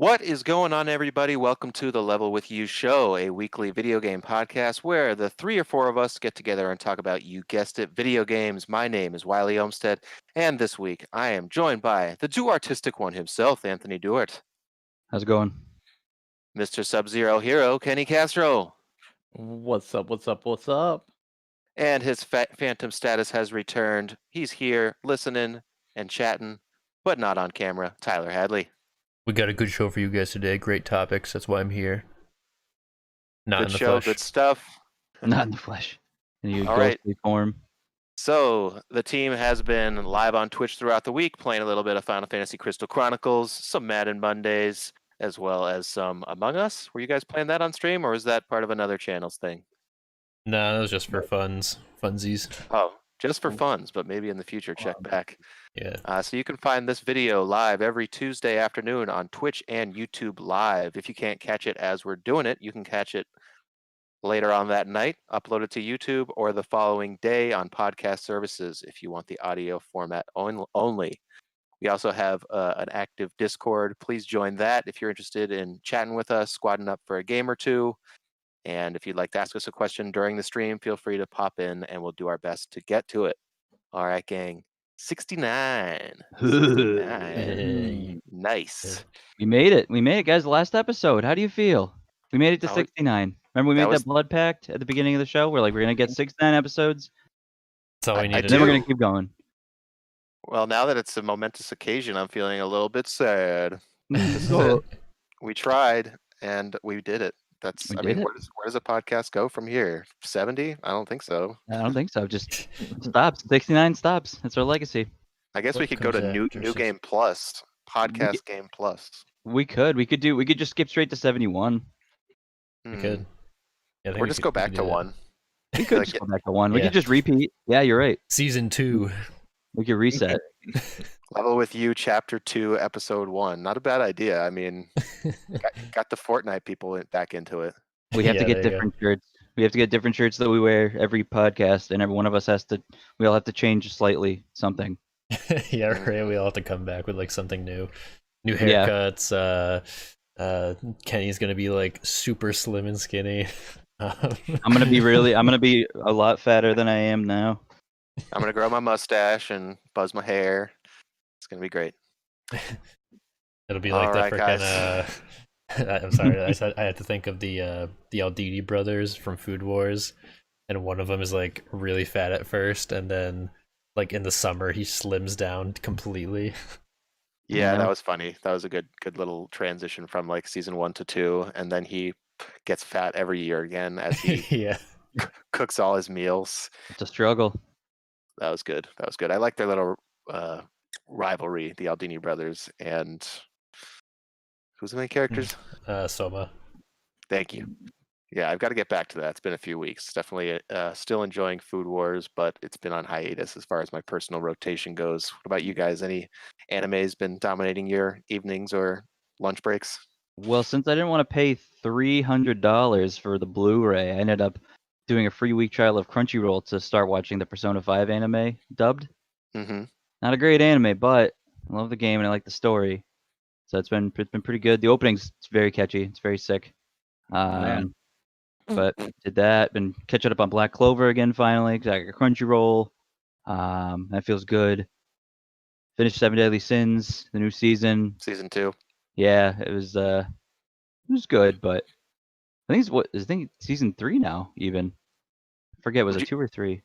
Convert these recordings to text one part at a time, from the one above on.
What is going on, everybody? Welcome to the Level with You show, a weekly video game podcast where the three or four of us get together and talk about, you guessed it, video games. My name is Wiley Olmstead, and this week I am joined by the too artistic one himself, Anthony Duart, How's it going? Mr. Sub Zero Hero, Kenny Castro, What's up? What's up? What's up? and his fa- phantom status has returned. He's here listening and chatting, but not on camera, Tyler Hadley. We got a good show for you guys today. Great topics. That's why I'm here. Not good in the show, flesh. good stuff. Not in the flesh. In your All right. form. So the team has been live on Twitch throughout the week, playing a little bit of Final Fantasy Crystal Chronicles, some Madden Mondays, as well as some Among Us. Were you guys playing that on stream, or was that part of another channel's thing? No, that was just for funds, funsies. Oh, just for oh. funs, but maybe in the future, check oh. back. Yeah. Uh, so you can find this video live every Tuesday afternoon on Twitch and YouTube Live. If you can't catch it as we're doing it, you can catch it later on that night, upload it to YouTube, or the following day on podcast services if you want the audio format on- only. We also have uh, an active Discord. Please join that if you're interested in chatting with us, squadding up for a game or two. And if you'd like to ask us a question during the stream, feel free to pop in and we'll do our best to get to it. All right, gang. 69. 69. Nice. We made it. We made it, guys. Last episode. How do you feel? We made it to That was- 69. Remember we that made was- that blood pact at the beginning of the show? We're like, we're gonna get 69 episodes, That's all I- we I need and then we're gonna keep going. Well, now that it's a momentous occasion, I'm feeling a little bit sad. So, We tried and we did it. That's We I mean, where does where does a podcast go from here? 70? I don't think so. I don't think so. Just stops. 69 stops. That's our legacy. I guess we could go to new new game plus, podcast game plus. We could. We could do. We could just skip straight to 71. We Hmm. could. Yeah, Or we just could- go we back could to do that. one. We could Like just go back to one. We Yeah. could just repeat. Yeah, you're right. Season two. We could reset. Level with you, chapter two, episode one. Not a bad idea. I mean, got, got the Fortnite people in- back into it. We have Yeah, to get there you go. different shirts. We have to get different shirts that we wear every podcast, and every one of us has to. We all have to change slightly something. yeah, right. We all have to come back with like something new. New Yeah. haircuts. Uh uh Kenny's gonna be like super slim and skinny. Um, I'm gonna be really. I'm gonna be a lot fatter than I am now. I'm gonna grow my mustache and buzz my hair. It's gonna be great. It'll be like the Alright, freaking. guys. Uh, I- I'm sorry. I said I had to think of the uh, the Aldini brothers from Food Wars, and one of them is like really fat at first, and then like in the summer he slims down completely. Yeah, Yeah. that was funny. That was a good good little transition from like season one to two, and then he gets fat every year again as he yeah. cooks all his meals. It's a struggle. That was good. That was good. I like their little uh, rivalry, the Aldini brothers, and who's the main characters? Uh, Soma. Thank you. Yeah, I've got to get back to that. It's been a few weeks. Definitely uh, still enjoying Food Wars, but it's been on hiatus as far as my personal rotation goes. What about you guys? Any anime's been dominating your evenings or lunch breaks? Well, since I didn't want to pay three hundred dollars for the Blu-ray, I ended up doing a free week trial of Crunchyroll to start watching the Persona 5 anime dubbed. Mm-hmm. Not a great anime, but I love the game and I like the story. So it's been it's been pretty good. The opening's it's very catchy. It's very sick. Um, but did that. Been catching up on Black Clover again finally because I got Crunchyroll. Um, that feels good. Finished Seven Deadly Sins, the new season. Season two. Yeah, it was uh, it was good, but I think it's what I think season three now. Even I forget was Would it you- two or three?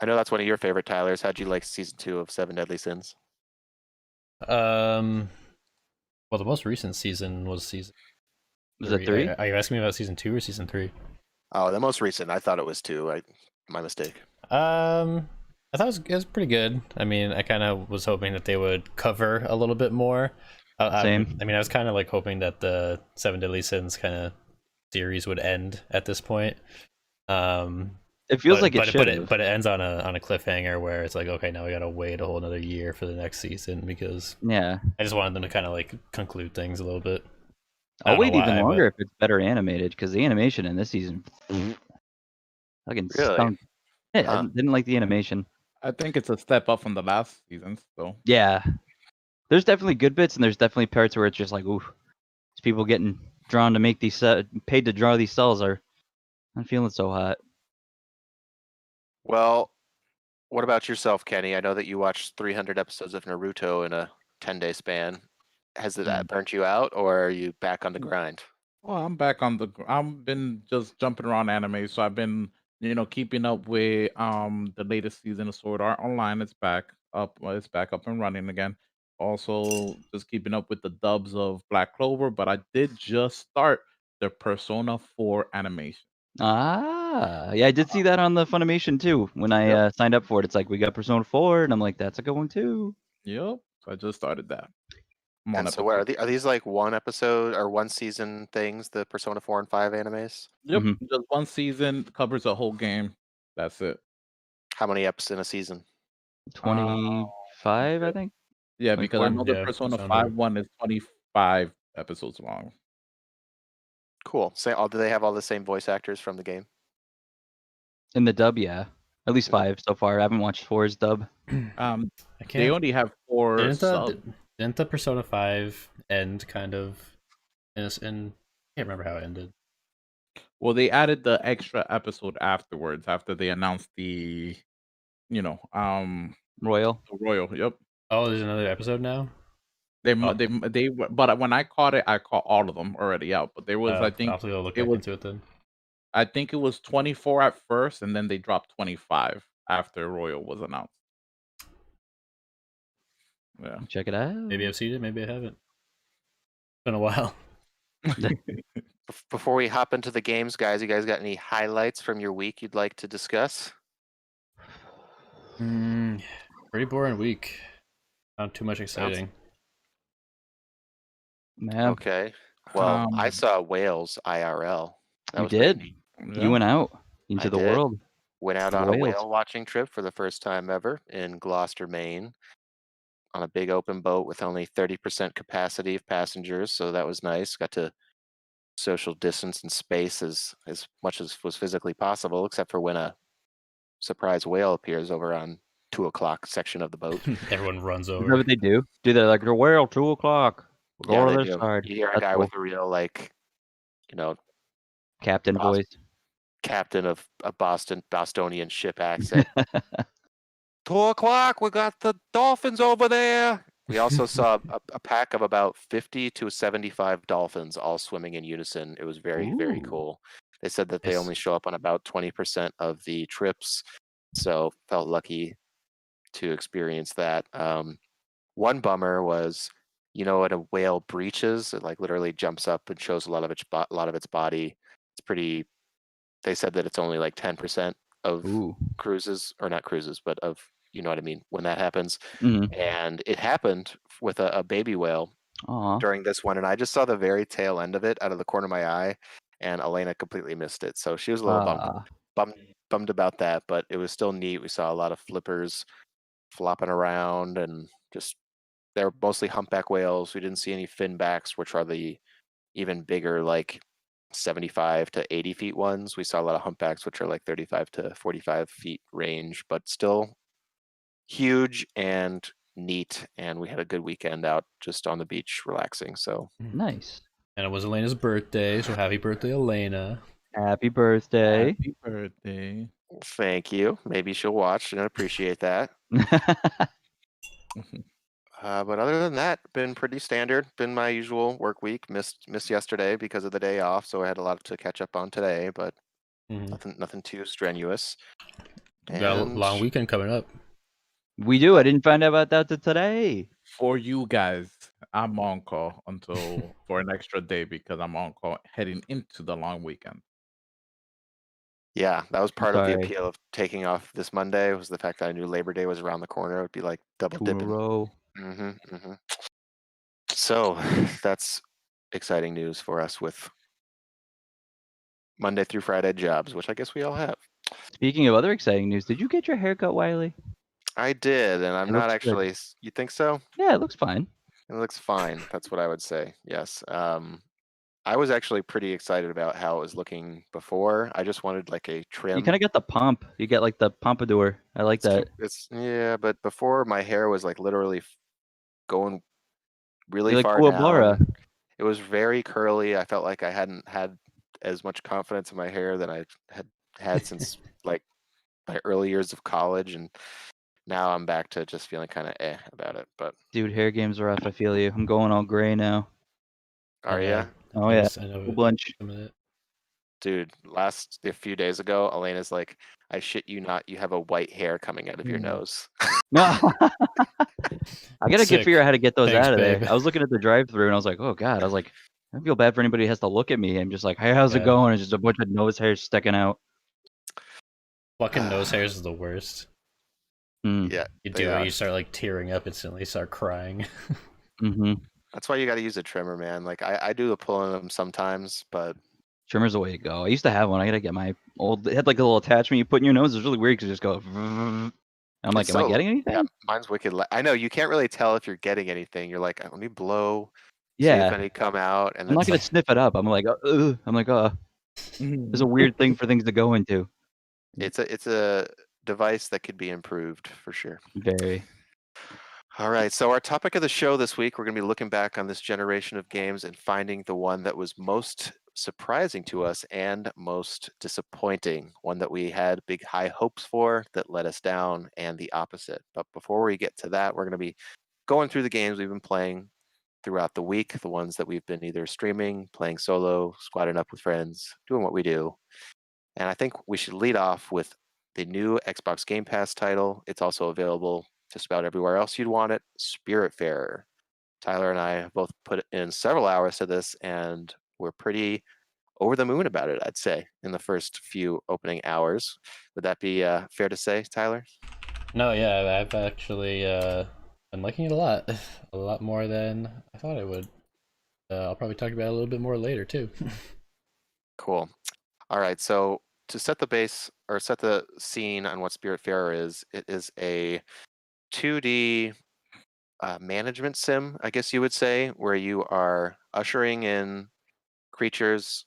I know that's one of your favorite Tyler's. How'd you like season two of Seven Deadly Sins? Um. Well, the most recent season was season. Was it three? Are, are you asking me about season two or season three? Oh, the most recent. I thought it was two. I my mistake. Um, I thought it was, it was pretty good. I mean, I kind of was hoping that they would cover a little bit more. Uh, I- Same. I, mean, I was kind of like hoping that the Seven Deadly Sins kind of series would end at this point. Um, It feels but, like it but, should. but it, but it ends on a on a cliffhanger where it's like, okay, now we gotta wait a whole another year for the next season because yeah, I just wanted them to kind of like conclude things a little bit. I I'll don't know wait even why, but- longer if it's better animated because the animation in this season, mm-hmm. fucking Really? stunk. Yeah, I Huh. didn't- didn't like the animation. I think it's a step up from the last season. So Yeah, there's definitely good bits and there's definitely parts where it's just like, ooh. these people getting drawn to make these ce- paid to draw these cells are I'm feeling so hot. Well, what about yourself, Kenny? I know that you watched 300 episodes of Naruto in a 10 day span. Has that uh, mm. burnt you out, or are you back on the mm. grind? Well, I'm back on the. I've been just jumping around anime, so I've been, you know, keeping up with um the latest season of Sword Art Online. It's back up. Uh, it's back up and running again. Also, just keeping up with the dubs of Black Clover. But I did just start the Persona 4 animation. Ah, yeah, I did see that on the Funimation too. When I Yep. uh, signed up for it, it's like we got Persona 4, and I'm like, that's a good one too. Yep. I just started that. I'm on And so, what are, the, are these like one episode or one season things? The Persona 4 and 5 animes? Yep. Mhm. Just one season covers a whole game. That's it. How many episodes in a season? 25, I think. Yeah, Like because I one- know the yeah, Persona sounds 5 right. one is 25 episodes long. Cool. Say, all, do they have all the same voice actors from the game? In the dub, yeah. At least five so far. I haven't watched four's dub. Um, I they can't. only have four Didn't the, didn't the Persona Five end kind of in? a s- in I can't remember how it ended. Well, they added the extra episode afterwards after they announced the, you know, um, Royal. the royal. Yep. Oh, there's another episode now. They Oh. they they but when I caught it, I caught all of them already out. But there was, Uh, I think, I'll to look it was- into it then. I think it was 24 at first, and then they dropped 25 after royal was announced. Yeah. Check it out. Maybe I've seen it. Maybe I haven't. It's been a while. Before we hop into the games, guys, you guys got any highlights from your week you'd like to discuss? Mm, pretty boring week. Not too much exciting. Yeah, Okay. Well, I Um, saw whales IRL. That You was pretty did? neat. yeah. you went out into I the did. world. Went out to on a Wales. whale watching trip for the first time ever in Gloucester, Maine, on a big open boat with only 30% capacity of passengers. So that was nice. Got to social distance and space as, as much as was physically possible, except for when a surprise whale appears over on two o'clock section of the boat. Everyone runs Is that over. what they do? Do they like the whale two o'clock? We'll Yeah, go they to this do. side. You hear a That's guy cool. with a real like, you know, Captain Awesome. voice. captain of a Boston Bostonian ship accent. Two o'clock. We got the dolphins over there. We also saw a, a pack of about fifty to seventy-five dolphins all swimming in unison. It was very, very cool. They said that they only show up on about twenty percent of the trips, so felt lucky to experience that. Um, one bummer was, you know, when a whale breaches, it like literally jumps up and shows a lot of its bo- a lot of its body. It's pretty. They said that it's only like ten percent of Ooh. cruises, or not cruises, but of you know what I mean when that happens. hmm And it happened with a, a baby whale Aw. during this one, and I just saw the very tail end of it out of the corner of my eye, and Elena completely missed it. So she was a little bummed Ah. bummed bummed about that, but it was still neat. We saw a lot of flippers flopping around and just they're mostly humpback whales. We didn't see any finbacks, which are the even bigger, like 75 to 80 feet ones. We saw a lot of humpbacks, which are like 35 to 45 feet range, but still huge and neat. And we had a good weekend out just on the beach relaxing. So mm-hmm. Nice. And it was Elena's birthday, so happy birthday, Elena. Happy birthday. Happy birthday. thank you. Maybe she'll watch and appreciate that. Uh, but other than that, been pretty standard. Been my usual work week. Missed missed yesterday because of the day off, so I had a lot to catch up on today. But Mhm. nothing nothing too strenuous. We got a long weekend coming up. we do. I didn't find out about that till today. For you guys, I'm on call until for an extra day because I'm on call heading into the long weekend. Yeah, that was part of the appeal of taking off this Monday was the fact that I knew Labor Day was around the corner. It would be like double Two in a dipping. Hmm hmm So that's exciting news for us with Monday through Friday jobs, which I guess we all have. Speaking of other exciting news, did you get your haircut, Wiley? I did, and I'm It not looks good. actually. You think so? Yeah, it looks fine. It looks fine. That's what I would say. Yes. Um, I was actually pretty excited about how it was looking before. I just wanted like a trim. You kind of got the pomp. You get like the pompadour. I like It's that. It's yeah, but before my hair was like literally f- going really You like far Kuwabara. down. it was very curly. I felt like I hadn't had as much confidence in my hair that I had had since like my early years of college, and now I'm back to just feeling kind of eh about it. But Dude, hair game's are rough. I feel you. I'm going all gray now. are Yeah. ya? Oh yeah, just- I know full bunch. Some of it. dude? Last a few days ago, Elena's like, "I shit you not, you have a white hair coming out of your Mm. nose." No. I gotta Sick. get figure out how to get those Thanks, out of babe. there. I was looking at the drive-through and I was like, oh god. I was like, I feel bad for anybody who has to look at me. I'm just like, hey, how's Yeah. it going? It's just a bunch of nose hairs sticking out. Fucking nose hairs is the worst. Mm, yeah, You do are. you start like tearing up instantly, start crying. hmm that's why you got to use a trimmer, man. Like I, I do the pulling them sometimes, but Trimmer's the way to go. I used to have one. I gotta get my old. It had like a little attachment you put in your nose. It's really weird because you just go. I'm like, am I getting anything? yeah, mine's wicked. I know you can't really tell if you're getting anything. You're like, let me blow, see if Yeah. any come out, and I'm not gonna like, sniff it up. I'm like, uh, ugh. I'm like, uh, there's a weird thing for things to go into. it's a it's a device that could be improved for sure. Very. All right, so our topic of the show this week, we're going to be looking back on this generation of games and finding the one that was most surprising to us and most disappointing, one that we had big high hopes for that let us down, and the opposite. But before we get to that, we're going to be going through the games we've been playing throughout the week, the ones that we've been either streaming, playing solo, squatting up with friends, doing what we do. And I think we should lead off with the new Xbox Game Pass title. It's also available just about everywhere else you'd want it. Spiritfarer. Tyler and I both put in several hours to this, and we're pretty over the moon about it. I'd say in the first few opening hours. Would that be uh, fair to say, Tyler? no, yeah, I've actually uh, been liking it a lot, a lot more than I thought I would. Uh, I'll probably talk about it a little bit more later too. Cool. All right. So to set the base or set the scene on what Spirit Spiritfarer is, it is a 2D uh, management sim, I guess you would say, where you are ushering in creatures,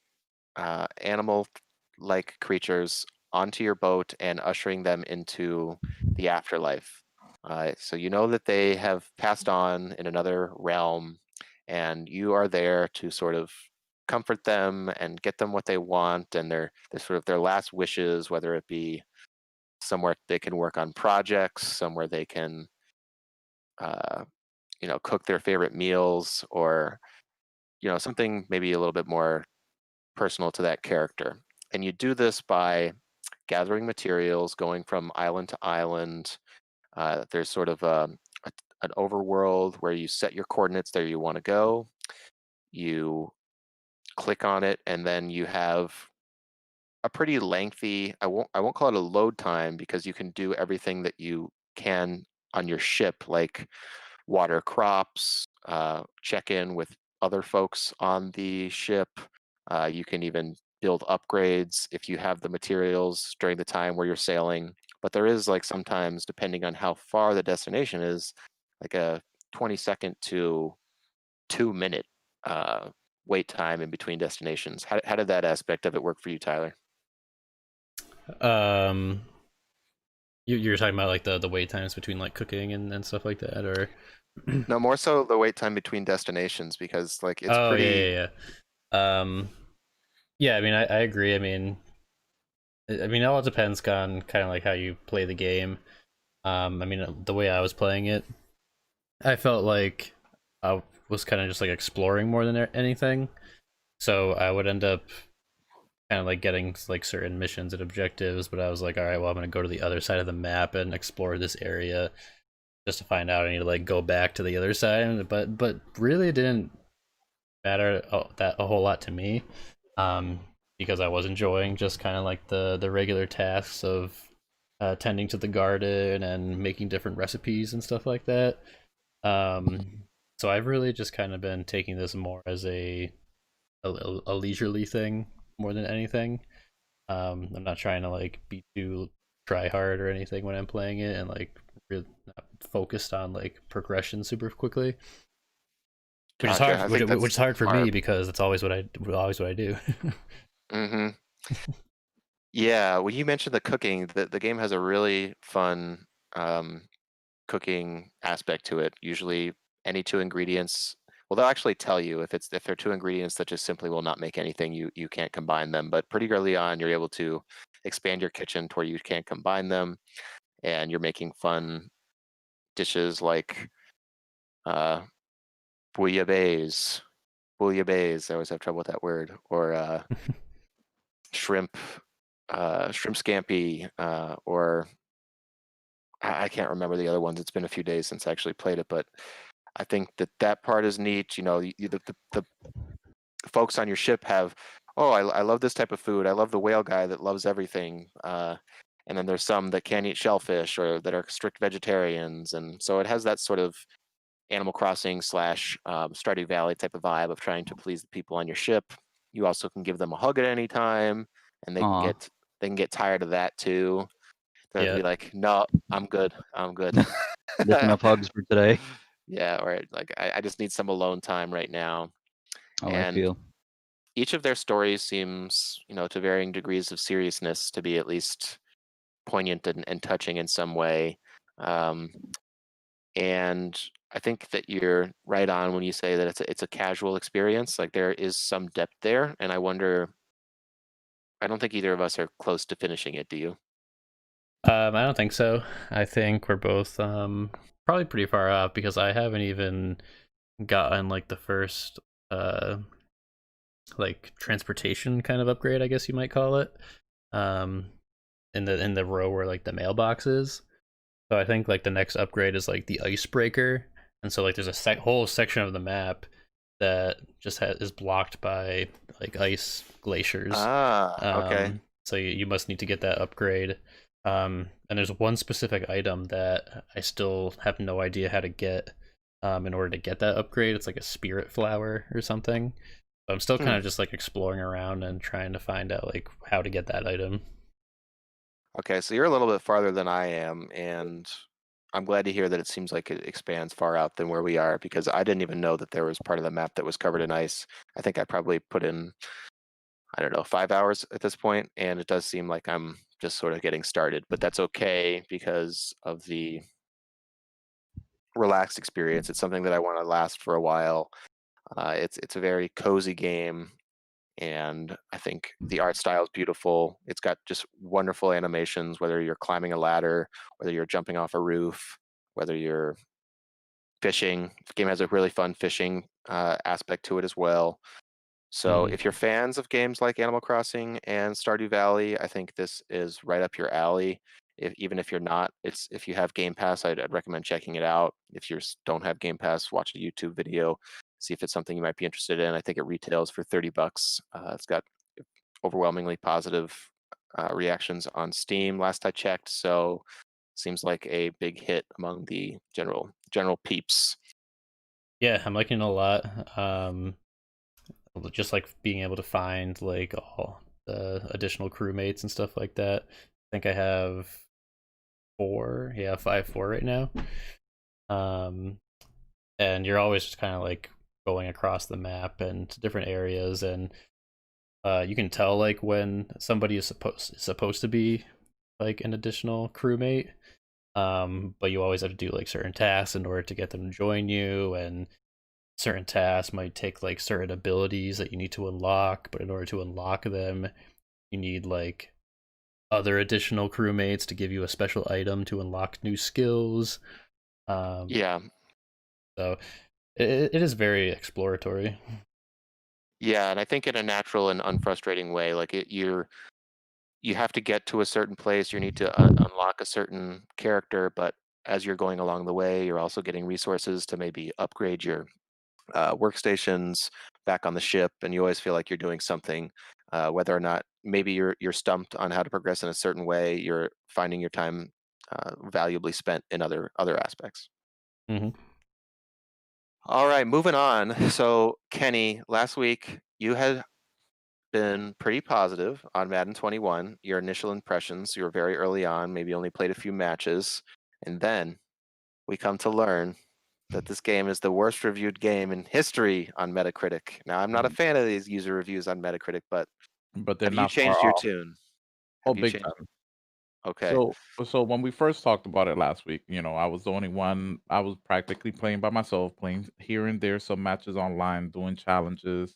uh, animal-like creatures, onto your boat and ushering them into the afterlife. Uh, so you know that they have passed on in another realm, and you are there to sort of comfort them and get them what they want and their, their sort of their last wishes, whether it be somewhere they can work on projects, somewhere they can, uh, you know, cook their favorite meals, or you know, something maybe a little bit more personal to that character. And you do this by gathering materials, going from island to island. Uh, there's sort of a, a, an overworld where you set your coordinates there you want to go. You click on it, and then you have a pretty lengthy. I won't. I won't call it a load time because you can do everything that you can on your ship, like water crops, uh, check in with other folks on the ship. Uh, you can even build upgrades if you have the materials during the time where you're sailing. But there is like sometimes, depending on how far the destination is, like a 20 second to two minute uh, wait time in between destinations. How, how did that aspect of it work for you, Tyler? um, you you're talking about like the the wait times between like cooking and, and stuff like that, or No, more so the wait time between destinations because like it's oh pretty. yeah, yeah, yeah. Um, yeah. I mean, I, I agree. I mean, I mean, it all depends on kind of like how you play the game. Um, I mean, uh, the way I was playing it, I felt like I was kind of just like exploring more than anything. So I would end up kind of like getting like certain missions and objectives, but I was like, all right, well, I'm gonna go to the other side of the map and explore this area just to find out I need to like go back to the other side. But but really, it didn't matter a- that a whole lot to me, um, because I was enjoying just kind of like the the regular tasks of uh, tending to the garden and making different recipes and stuff like that. Um, so I've really just kind of been taking this more as a a, a leisurely thing more than anything. Um, I'm not trying to like be too try hard or anything when I'm playing it, and like really not focused on like progression super quickly. Which is Gotcha. Hard. Which, which is hard for me because it's always what I always what I do. Mm-hmm. yeah, when you mentioned the cooking, the, the game has a really fun um, cooking aspect to it. Usually, any two ingredients well, they'll actually tell you if it's if they're two ingredients that just simply will not make anything. You you can't combine them. But pretty early on, you're able to expand your kitchen to where you can't combine them, and you're making fun dishes like uh, bouillabaisse, bouillabaisse. I always have trouble with that word. Or uh, shrimp, uh, shrimp scampi, uh, or I, I can't remember the other ones. It's been a few days since I actually played it, but I think that that part is neat. You know, you, the, the the folks on your ship have, oh, I, I love this type of food. I love the whale guy that loves everything. Uh, and then there's some that can't eat shellfish or that are strict vegetarians, and so it has that sort of Animal Crossing slash um, Stardew Valley type of vibe of trying to please the people on your ship. You also can give them a hug at any time, and they Aw. can get they can get tired of that too. They'll Yeah. be like, "No, I'm good. I'm good." Up hugs for today. yeah, or like I, I just need some alone time right now. Oh, I And- feel. Each of their stories seems, you know, to varying degrees of seriousness to be at least poignant and, and touching in some way. Um, and I think that you're right on when you say that it's a, it's a casual experience. Like there is some depth there, and I wonder. I don't think either of us are close to finishing it. Do you? Um, I don't think so. I think we're both um probably pretty far off because I haven't even gotten like the first uh like transportation kind of upgrade, I guess you might call it. Um in the in the row where like the mailbox is. So I think like the next upgrade is like the icebreaker. And so like there's a sec- whole section of the map that just ha- is blocked by like ice glaciers. Ah, okay. Um, so you, you must need to get that upgrade. Um, and there's one specific item that I still have no idea how to get um, in order to get that upgrade. It's like a spirit flower or something. So I'm still Hmm. kind of just like exploring around and trying to find out like how to get that item. Okay, so you're a little bit farther than I am, and I'm glad to hear that it seems like it expands far out than where we are because I didn't even know that there was part of the map that was covered in ice. I think I probably put in, I don't know, five hours at this point, and it does seem like I'm just sort of getting started, but that's okay because of the relaxed experience. It's something that I want to last for a while. Uh, it's it's a very cozy game, and I think the art style is beautiful. It's got just wonderful animations, whether you're climbing a ladder, whether you're jumping off a roof, whether you're fishing. The game has a really fun fishing uh, aspect to it as well. So Mhm. if you're fans of games like Animal Crossing and Stardew Valley, I think this is right up your alley. If, even if you're not, it's if you have Game Pass, I'd, I'd recommend checking it out. If you don't have Game Pass, watch a YouTube video, see if it's something you might be interested in. I think it retails for 30 bucks. Uh, it's got overwhelmingly positive uh, reactions on Steam last I checked, so seems like a big hit among the general general peeps. Yeah, I'm liking it a lot. Um, just like being able to find like all the additional crewmates and stuff like that. I think I have four. Yeah, five four right now. Um, and you're always just kind of like going across the map and to different areas, and uh, you can tell like when somebody is supposed supposed to be like an additional crewmate. Um, but you always have to do like certain tasks in order to get them to join you, and certain tasks might take like certain abilities that you need to unlock. But in order to unlock them, you need like other additional crewmates to give you a special item to unlock new skills. Um, Yeah, so it, it is very exploratory. Yeah, and I think in a natural and unfrustrating way, like it, you're you have to get to a certain place. You need to un- unlock a certain character, but as you're going along the way, you're also getting resources to maybe upgrade your uh, workstations back on the ship, and you always feel like you're doing something. Uh, whether or not maybe you're you're stumped on how to progress in a certain way, you're finding your time uh, valuably spent in other other aspects. Mhm. All right, moving on. So, Kenny, last week you had been pretty positive on Madden 21. Your initial impressions, you were very early on, maybe only played a few matches. And then we come to learn that this game is the worst reviewed game in history on Metacritic. Now, I'm not a Mm. fan of these user reviews on Metacritic, but But they're have you changed your off. tune? Oh, Have you big time. Okay. So, so when we first talked about it last week, you know, I was the only one. I was practically playing by myself, playing here and there some matches online, doing challenges.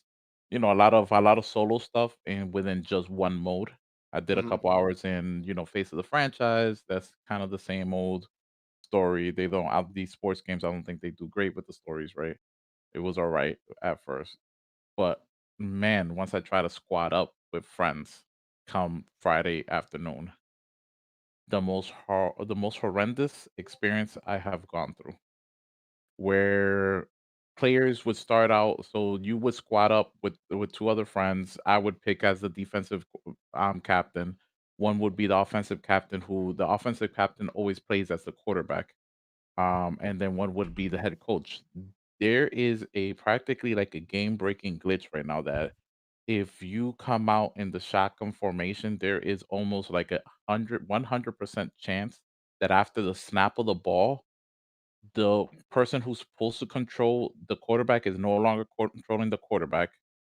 You know, a lot of a lot of solo stuff, and within just one mode. I did a Mhm. couple hours in, you know, Face of the Franchise. That's kind of the same old story. They don't out these sports games. I don't think they do great with the stories, right? It was all right at first, but man, once I try to squad up with friends, come Friday afternoon the most hor- the most horrendous experience I have gone through, where players would start out. So you would squad up with with two other friends. I would pick as the defensive um captain. One would be the offensive captain, who the offensive captain always plays as the quarterback. Um, and then one would be the head coach. There is a practically like a game breaking glitch right now that if you come out in the shotgun formation, there is almost like a hundred, one hundred percent chance that after the snap of the ball, the person who's supposed to control the quarterback is no longer co- controlling the quarterback.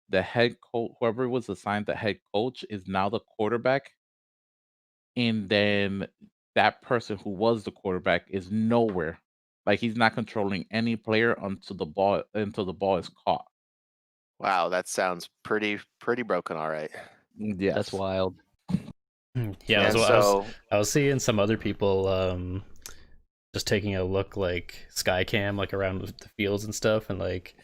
The head coach, whoever was assigned the head coach, is now the quarterback. And then that person who was the quarterback is nowhere. Like he's not controlling any player until the ball until the ball is caught. Wow, that sounds pretty pretty broken. All right. Yeah, That's wild. Yeah, and that's what I was, so I was seeing some other people um just taking a look like Skycam like around the fields and stuff and like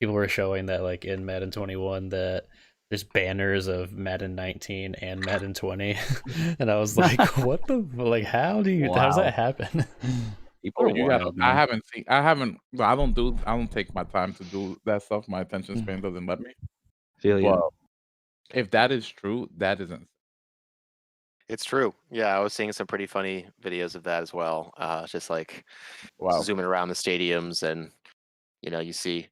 people were showing that like in Madden 21 that there's banners of Madden 19 and Madden 20 and I was like what the like how do you how does that happen? People Oh, are you gotta, wild, I haven't seen. I haven't. I don't do. I don't take my time to do that stuff. My attention Mm. span doesn't let me. Feel you. But if that is true, that isn't. it's true. Yeah, I was seeing some pretty funny videos of that as well. Uh, just like Wow. zooming around the stadiums, and you know, you see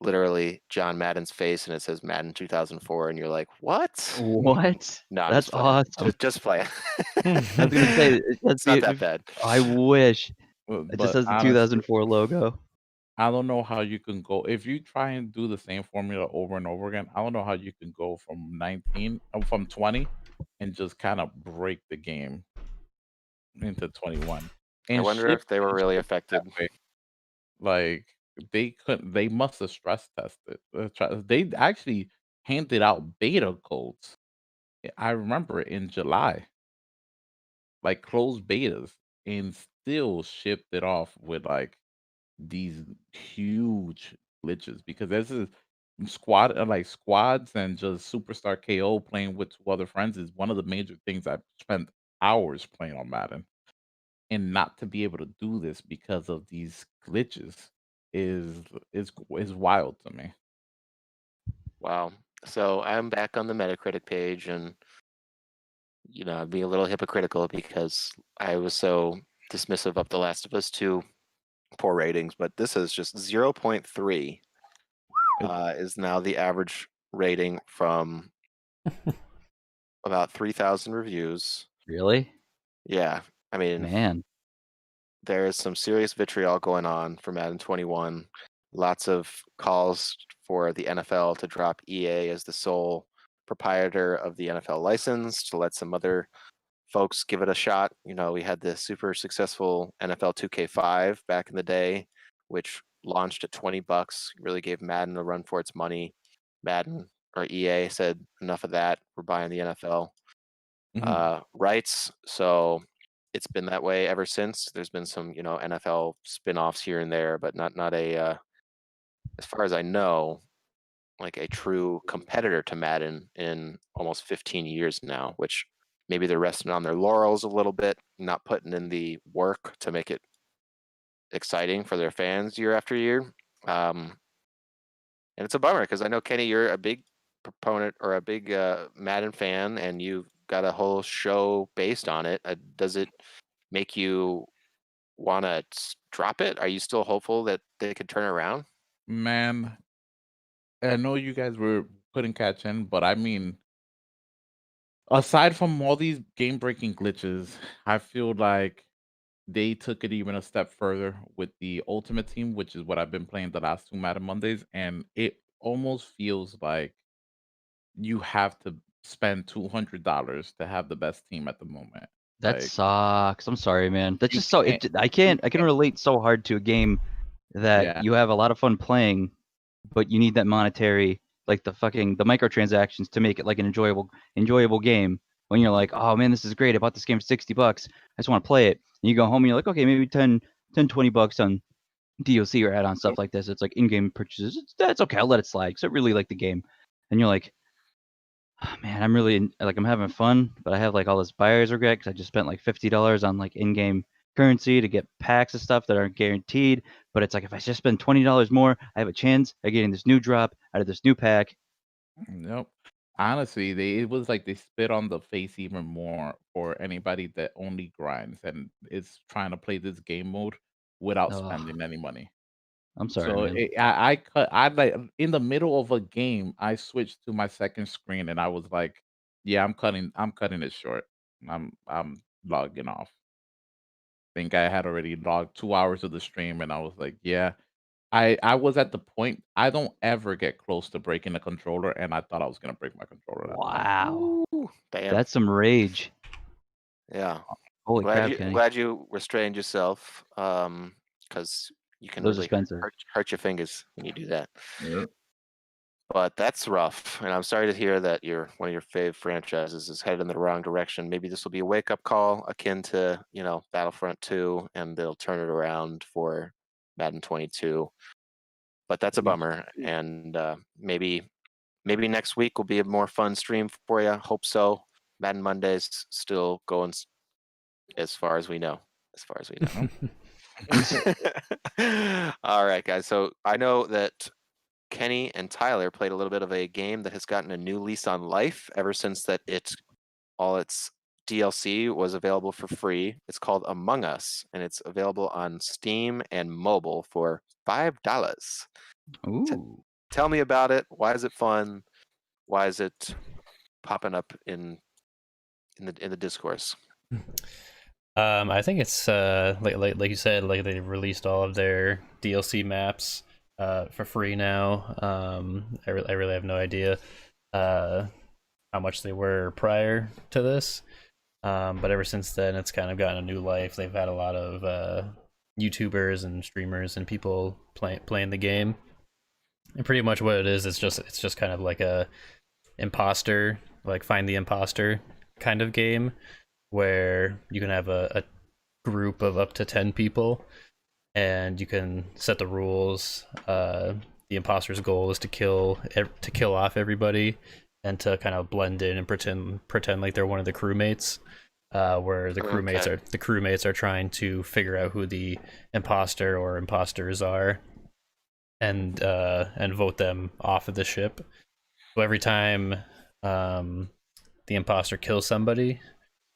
literally John Madden's face, and it says Madden 2004, and you're like, what? What? No, I'm That's just awesome. Just, just playing. I was gonna say that's it's not that bad. I wish Well, it but just has the honestly, 2004 logo. I don't know how you can go if you try and do the same formula over and over again. I don't know how you can go from 19, uh, from 20, and just kind of break the game into 21. I wonder if they were really affected. Like they couldn't. They must have stress tested. uh, They actually handed out beta codes. I remember in July, like closed betas, and still shipped it off with like these huge glitches because this is squad uh, like squads and just superstar KO playing with two other friends is one of the major things I've spent hours playing on Madden. And not to be able to do this because of these glitches is is is wild to me. Wow. So I'm back on the Metacritic page, and you know, I'm being a little hypocritical because I was so dismissive of The Last of Us 2 poor ratings, but this is just 0.3 uh, is now the average rating from about 3,000 reviews. Really? Yeah, I mean, Man. there is some serious vitriol going on for Madden 21. Lots of calls for the NFL to drop EA as the sole proprietor of the NFL license to let some other folks give it a shot. You know, we had the super successful NFL 2K5 back in the day, which launched at 20 bucks, really gave Madden a run for its money. Madden or EA said, enough of that. We're buying the NFL Mhm. uh, rights. So it's been that way ever since. There's been some, you know, NFL spin-offs here and there, but not not a uh, as far as I know, like a true competitor to Madden in almost 15 years now, which maybe they're resting on their laurels a little bit, not putting in the work to make it exciting for their fans year after year. Um, and it's a bummer because I know Kenny, you're a big proponent or a big uh, Madden fan, and you've got a whole show based on it. Uh, does it make you want to drop it? Are you still hopeful that they could turn around? Man, I know you guys were putting catch in, but I mean, aside from all these game breaking glitches, I feel like they took it even a step further with the Ultimate Team, which is what I've been playing the last two Madden Mondays, and it almost feels like you have to spend two hundred dollars to have the best team at the moment. That Like, sucks. I'm sorry, man. That's just so. It, I can't. I can relate so hard to a game that Yeah. you have a lot of fun playing, but you need that monetary, like the fucking the microtransactions to make it like an enjoyable enjoyable game. When you're like, oh man, this is great. I bought this game for 60 bucks. I just want to play it. And you go home and you're like, okay, maybe 10, 10 20 bucks on DLC or add-on stuff like this. It's like in-game purchases. It's, that's okay. I'll let it slide. Cause I really like the game. And you're like, oh, man, I'm really like I'm having fun, but I have like all this buyer's regret because I just spent like fifty dollars on like in-game currency to get packs of stuff that aren't guaranteed. But it's like if I just spend twenty dollars more, I have a chance of getting this new drop out of this new pack. Nope. Honestly, they it was like they spit on the face even more for anybody that only grinds and is trying to play this game mode without spending any money. I'm sorry, so it, I, I cut. I like in the middle of a game. I switched to my second screen and I was like, "Yeah, I'm cutting. I'm cutting it short. I'm I'm logging off." Think I had already logged two hours of the stream, and I was like, "Yeah." I I was at the point. I don't ever get close to breaking a controller, and I thought I was gonna break my controller. that wow, Ooh, damn. that's some rage. yeah. Holy glad crap, you, Kenny. glad you restrained yourself, um, because you can Those really hurt, hurt your fingers when you do that. Yeah. But that's rough, and I'm sorry to hear that your one of your fave franchises is headed in the wrong direction. Maybe this will be a wake up call akin to you know Battlefront 2, and they'll turn it around for Madden 22. But that's a bummer, and uh, maybe maybe next week will be a more fun stream for you. Hope so. Madden Mondays still going as far as we know. As far as we know. All right, guys. So I know that Kenny and Tyler played a little bit of a game that has gotten a new lease on life ever since that it all its DLC was available for free. It's called Among Us, and it's available on Steam and mobile for five dollars. Ooh, Tell me about it. Why is it fun? Why is it popping up in in the in the discourse? Um, I think it's uh like like like you said, like they released all of their DLC maps uh for free now. Um, I re- I really have no idea uh how much they were prior to this. Um, but ever since then, it's kind of gotten a new life. They've had a lot of uh YouTubers and streamers and people playing playing the game. And pretty much what it is, it's just it's just kind of like a imposter, like find the imposter kind of game where you can have a, a group of up to 10 people and you can set the rules uh, the imposter's goal is to kill to kill off everybody and to kind of blend in and pretend pretend like they're one of the crewmates uh, where the crewmates Okay. are the crewmates are trying to figure out who the imposter or imposters are and uh, and vote them off of the ship so every time um, the imposter kills somebody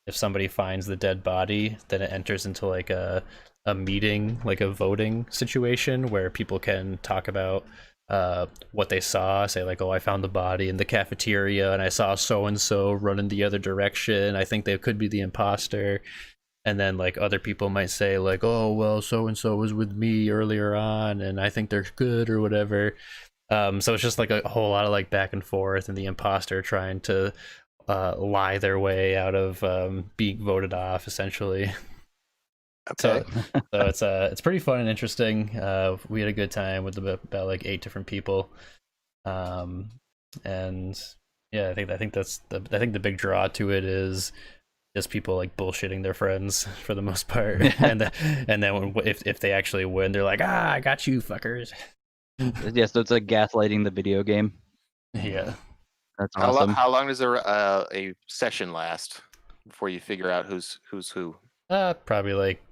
if somebody finds the dead body, then it enters into like a a meeting, like a voting situation where people can talk about uh what they saw, say like, oh, I found the body in the cafeteria and I saw so and so running the other direction. I think they could be the imposter. And then like other people might say like, oh well, so and so was with me earlier on and I think they're good or whatever. Um, so it's just like a whole lot of like back and forth and the imposter trying to uh, lie their way out of um, being voted off, essentially. Okay. So, so it's uh, it's pretty fun and interesting. Uh, we had a good time with about, about like eight different people, um, and yeah, I think I think that's the I think the big draw to it is just people like bullshitting their friends for the most part, and the, and then when, if if they actually win, they're like, ah, I got you, fuckers. yeah. So it's like gaslighting the video game. Yeah. That's How, lo- awesome. how long does a, r- uh, a session last before you figure out who's who's who? Uh, probably like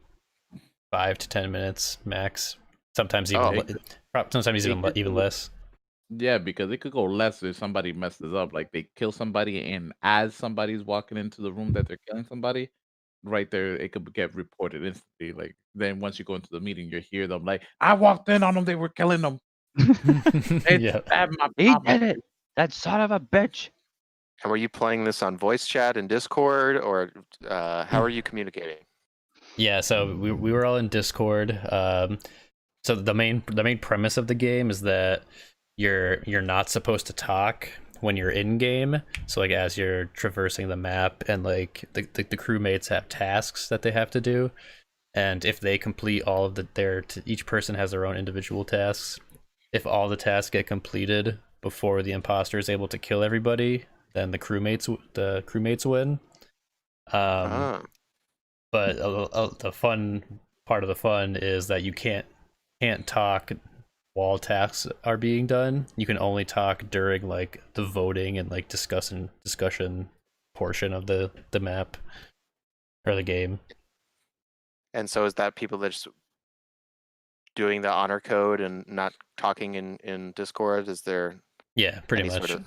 five to ten minutes max. Sometimes even Oh. le- prob- sometimes even le- even less. Yeah, because it could go less if somebody messes up. Like they kill somebody, and as somebody's walking into the room that they're killing somebody, right there, it could get reported instantly. Like then once you go into the meeting, you hear them like, "I walked in on them. They were killing them. They yeah. stabbed my he mama." did it. That son of a bitch. And were you playing this on voice chat and Discord, or uh, how are you communicating? Yeah, so we we were all in Discord. Um, so the main the main premise of the game is that you're you're not supposed to talk when you're in game. So like as you're traversing the map and like the, the, the crewmates have tasks that they have to do. And if they complete all of the their t- each person has their own individual tasks. If all the tasks get completed before the imposter is able to kill everybody, then the crewmates the crewmates win. Um, Ah, but uh, uh, the fun part of the fun is that you can't can't talk while tasks are being done. You can only talk during like the voting and like discussion discussion portion of the the map or the game. and so is that people that just doing the honor code and not talking in in Discord? Is there Yeah, pretty much. sort of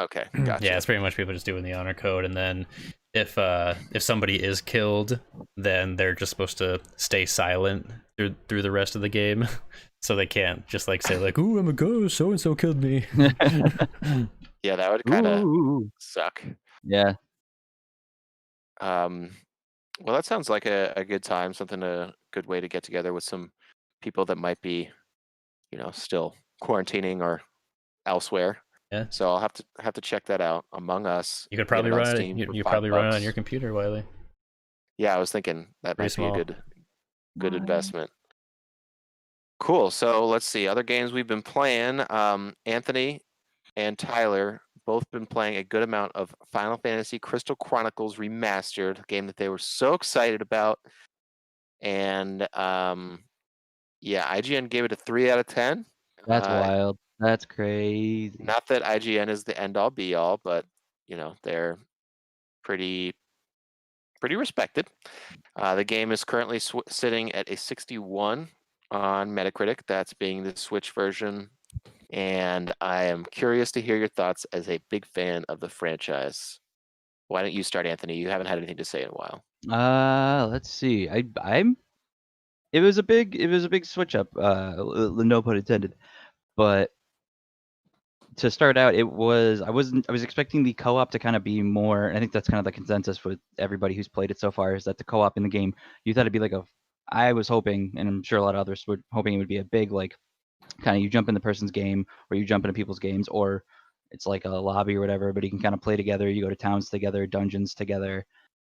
okay? Gotcha. Yeah, it's pretty much people just doing the honor code, and then if uh if somebody is killed, then they're just supposed to stay silent through through the rest of the game, so they can't just like say like, "Ooh, I'm a ghost. So and so killed me." yeah, that would kind of Ooh. suck. Yeah. Um, well, that sounds like a, a good time, something a good way to get together with some people that might be, you know, still quarantining or elsewhere. Yeah. So I'll have to have to check that out. Among Us. You could probably on run it. Steam You, you five probably run it on your computer, Wiley. Yeah, I was thinking that Pretty might small. be a good good Nice. investment. Cool. So let's see other games we've been playing. Um, Anthony and Tyler both been playing a good amount of Final Fantasy Crystal Chronicles Remastered, a game that they were so excited about. And um, yeah, IGN gave it a three out of ten. That's Uh, wild. That's crazy. Not that IGN is the end all be all, but you know they're pretty pretty respected. Uh, the game is currently sw- sitting at a 61 on Metacritic. That's being the Switch version, and I am curious to hear your thoughts as a big fan of the franchise. Why don't you start, Anthony? You haven't had anything to say in a while. Uh, let's see. I I'm. It was a big it was a big switch up. Uh, no pun intended. But to start out, it was I wasn't I was expecting the co-op to kind of be more. I think that's kind of the consensus with everybody who's played it so far is that the co-op in the game you thought it'd be like a. I was hoping, and I'm sure a lot of others were hoping it would be a big like, kind of you jump in the person's game or you jump into people's games or it's like a lobby or whatever, but you can kind of play together. You go to towns together, dungeons together,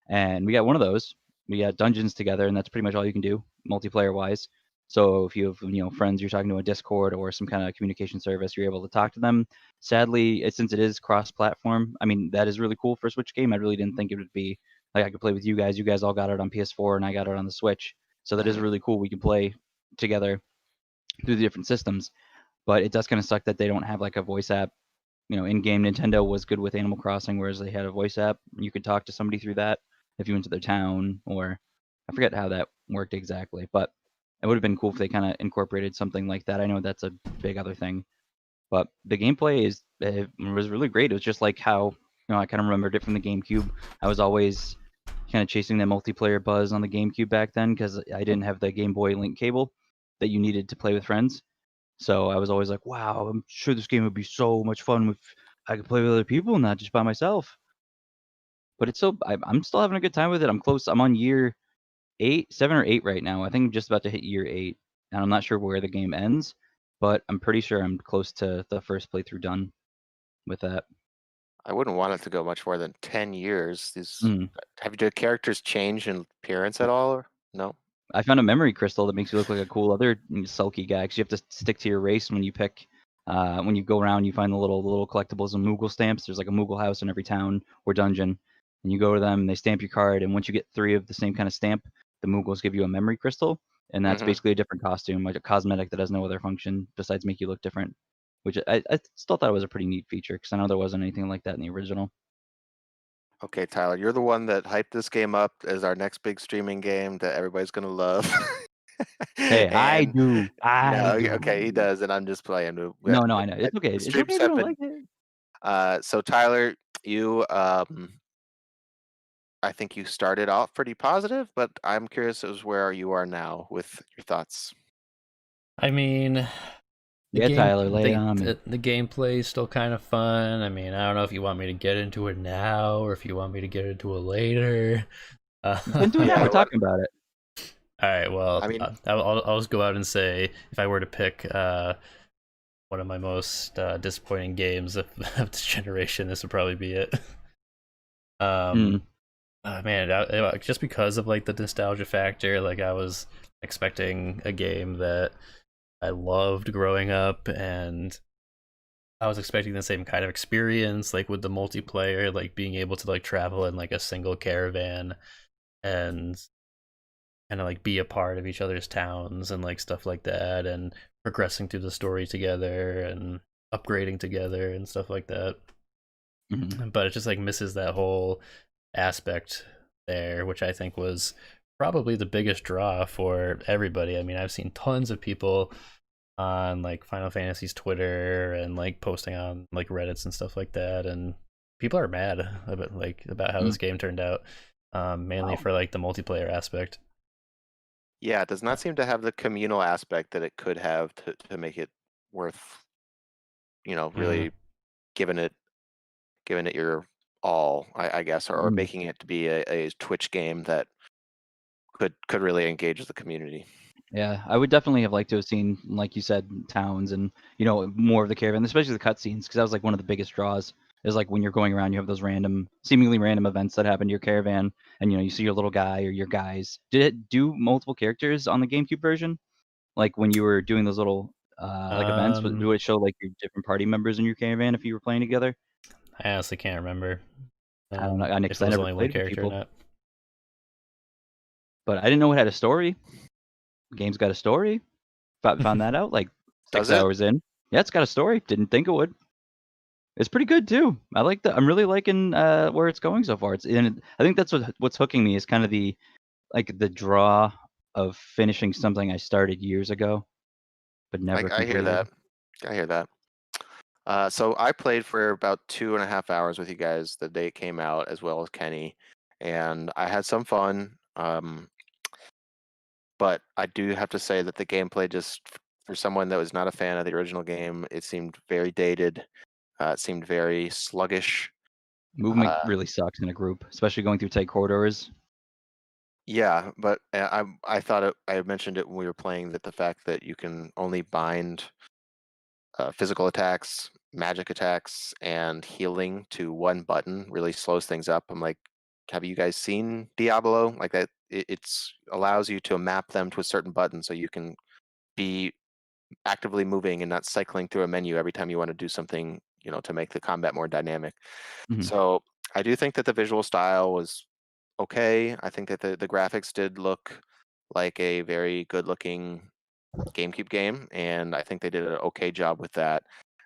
and we got one of those. We got dungeons together, and that's pretty much all you can do multiplayer wise. So if you have you know friends you're talking to a Discord or some kind of communication service, you're able to talk to them. Sadly, it, since it is cross-platform, I mean that is really cool for a Switch game. I really didn't mm-hmm. think it would be like I could play with you guys. You guys all got it on PS4, and I got it on the Switch. So that is really cool. We can play together through the different systems. But it does kind of suck that they don't have like a voice app. You know, in-game Nintendo was good with Animal Crossing, whereas they had a voice app. You could talk to somebody through that if you went to their town, or I forget how that worked exactly. But it would have been cool if they kind of incorporated something like that. I know that's a big other thing, but the gameplay is it was really great. It was just like how you know I kind of remembered it from the GameCube. I was always kind of chasing that multiplayer buzz on the GameCube back then because I didn't have the Game Boy Link cable that you needed to play with friends. So I was always like, wow, I'm sure this game would be so much fun if I could play with other people, not just by myself. But it's still, I, I'm still having a good time with it. I'm close. I'm on year eight, seven or eight right now. I think I'm just about to hit year eight, and I'm not sure where the game ends, but I'm pretty sure I'm close to the first playthrough done with that. I wouldn't want it to go much more than ten years. These Mm. have the characters change in appearance at all? Or no? I found a memory crystal that makes you look like a cool other sulky guy because you have to stick to your race when you pick. Uh, when you go around, you find the little the little collectibles and Moogle stamps. There's like a Moogle house in every town or dungeon, and you go to them. and They stamp your card, and once you get three of the same kind of stamp, the Moogles give you a memory crystal, and that's Mhm. basically a different costume, like a cosmetic that has no other function besides make you look different. Which I, I still thought was a pretty neat feature because I know there wasn't anything like that in the original. Okay, Tyler, you're the one that hyped this game up as our next big streaming game that everybody's gonna love. Hey, I do. I No, do. okay, he does, and I'm just playing. We- we- No, no, I know. It's okay. the It's okay streams if you have don't like it. Uh, so Tyler, you um, I think you started off pretty positive, but I'm curious as where you are now with your thoughts. I mean, the Yeah, Tyler, lay the, on the, the gameplay is still kind of fun. I mean, I don't know if you want me to get into it now or if you want me to get into it later. Uh, Been doing that. Yeah, We're what- talking about it. All right. Well, I mean- uh, I'll, I'll, I'll just go out and say if I were to pick uh, one of my most uh, disappointing games of, of this generation. This would probably be it. Um, uh, man, just because of like the nostalgia factor, like I was expecting a game that I loved growing up, and I was expecting the same kind of experience, like with the multiplayer, like being able to like travel in like a single caravan and kind of like be a part of each other's towns and like stuff like that, and progressing through the story together and upgrading together and stuff like that Mhm. but it just like misses that whole aspect there, which I think was probably the biggest draw for everybody. I mean, I've seen tons of people on like Final Fantasy's Twitter and like posting on like Reddits and stuff like that, and people are mad about like about how this game turned out, um, mainly Wow. for like the multiplayer aspect. Yeah, it does not seem to have the communal aspect that it could have to, to make it worth, you know, really giving it giving it your all, I, I guess, or, or Mm. making it to be a, a Twitch game that could could really engage the community. Yeah, I would definitely have liked to have seen, like you said, towns and you know more of the caravan, especially the cutscenes, because that was like one of the biggest draws. Is like when you're going around, you have those random, seemingly random events that happen to your caravan, and you know you see your little guy or your guys. Did it do multiple characters on the GameCube version? Like when you were doing those little uh, like events, would, Um, would it show like your different party members in your caravan if you were playing together? I honestly can't remember. I don't um, know, I- if I was never only one played with character or people. not. But I didn't know it had a story. Game's got a story. Found found that out like Does six it? hours in. Yeah, it's got a story. Didn't think it would. It's pretty good too. I like the. I'm really liking uh, where it's going so far. It's and I think that's what what's hooking me is kind of the like the draw of finishing something I started years ago, but never. I, I hear that. I hear that. Uh, so I played for about two and a half hours with you guys the day it came out, as well as Kenny, and I had some fun. Um, but I do have to say that the gameplay just for someone that was not a fan of the original game, it seemed very dated. Uh, it seemed very sluggish. Movement Uh, really sucks in a group, especially going through tight corridors. Yeah, but uh, I I thought it, I had mentioned it when we were playing that the fact that you can only bind uh, physical attacks, magic attacks, and healing to one button really slows things up. I'm like, have you guys seen Diablo? Like that, it, it's allows you to map them to a certain button so you can be actively moving and not cycling through a menu every time you want to do something, you know, to make the combat more dynamic. Mhm. So I do think that the visual style was okay. I think that the, the graphics did look like a very good looking GameCube game, and I think they did an okay job with that.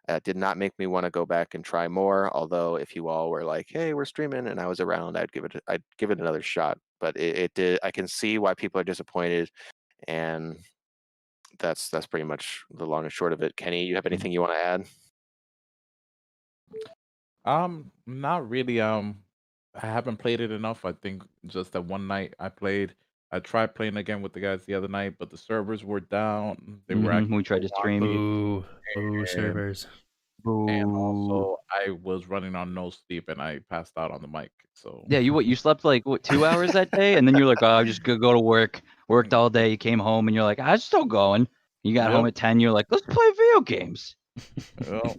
Uh, did not make me want to go back and try more. Although, if you all were like, "Hey, we're streaming," and I was around, I'd give it, I'd give it another shot. But it, it did. I can see why people are disappointed, and that's that's pretty much the long and short of it. Kenny, you have anything you want to add? Um, not really. Um, I haven't played it enough. I think just that one night I played. I tried playing again with the guys the other night, but the servers were down. They were Mhm, actually we tried to stream. Ooh, ooh, And- servers. and also I was running on no sleep and I passed out on the mic. So Yeah, you what? You slept like what two hours that day, and then you're like, "Oh, I'm just gonna go to work." Worked all day. You came home, and you're like, "I'm still going." You got home at ten. You're like, "Let's play video games." well,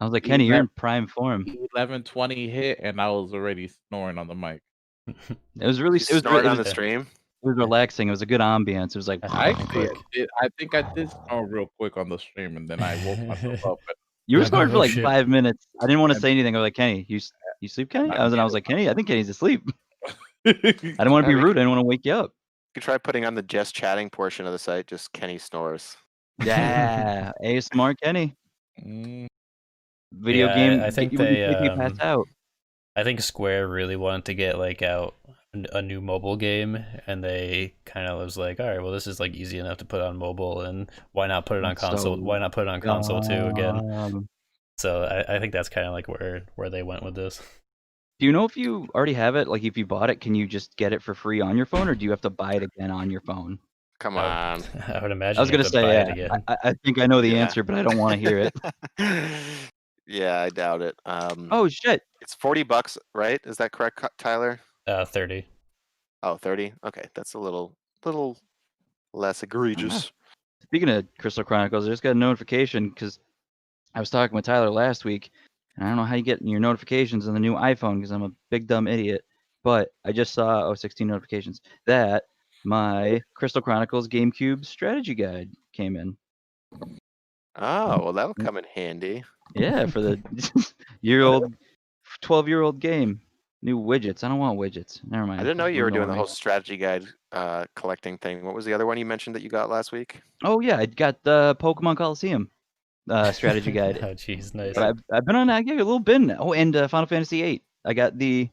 I was like, "Kenny, you're in prime form." eleven twenty hit and I was already snoring on the mic. It was really, You it was, snored it on the stream. It was relaxing. It was a good ambience. It was like, I Quick. did, I think I did snore real quick on the stream and then I woke myself up. You were Yeah, snoring for like shit. five minutes. I didn't want to say anything. I was like, "Kenny, you you sleep, Kenny?" I I was, and I was like, "Kenny, I think Kenny's asleep." I I didn't want to be rude. I didn't want to wake you up. You could try putting on the just chatting portion of the site, just Kenny snores. Yeah, ASMR Kenny. Mm, Video Yeah, game. I think you wouldn't they, think you pass um, out. I think Square really wanted to get like out n- a new mobile game, and they kind of was like, all right, well, this is like easy enough to put on mobile, and why not put it on That's console? so why not put it on console too again? Um, So I, I think that's kind of like where where they went with this. Do you know if you already have it? Like, if you bought it, can you just get it for free on your phone, or do you have to buy it again on your phone? Come on. I would imagine. I was gonna have buy say, it yeah. again. I, I think I know the Yeah. answer, but I don't want to hear it. yeah, I doubt it. Um, Oh shit! it's 40 bucks, right? Is that correct, Tyler? Uh, thirty. Oh, 30. Okay, that's a little little less egregious. Speaking of Crystal Chronicles, I just got a notification because I was talking with Tyler last week, and I don't know how you get your notifications on the new iPhone because I'm a big dumb idiot. But I just saw oh 16 notifications that my Crystal Chronicles GameCube strategy guide came in. Oh, well, that'll Mm. come in handy. Yeah, for the year old, 12 year old game. New widgets. I don't want widgets. Never mind. I didn't know you were doing the whole strategy guide uh, collecting thing. What was the other one you mentioned that you got last week? Oh yeah, I got the Pokemon Colosseum uh, strategy guide. oh, jeez, nice. But I've, I've been on. I gave it a little bit. now. Oh, and uh, Final Fantasy VIII. I got the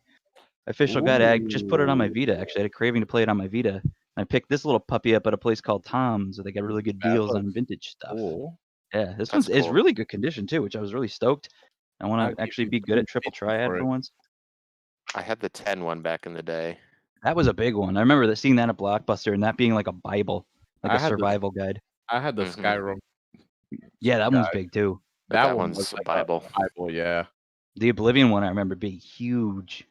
official guide. I just put it on my Vita. Actually, I had a craving to play it on my Vita. I picked this little puppy up at a place called Tom's, where they got really good That deals on vintage stuff. Cool. Yeah, this That's one's is really good condition too, which I was really stoked. I want to actually be good at triple triad for for once. I had the 10 one back in the day. That was a big one. I remember that seeing that at Blockbuster and that being like a Bible, like I a had the- survival guide. I had the Mhm. Skyrim. Yeah, that one's big too. That, that one's was a like Bible. Bible, yeah. The Oblivion one I remember being huge.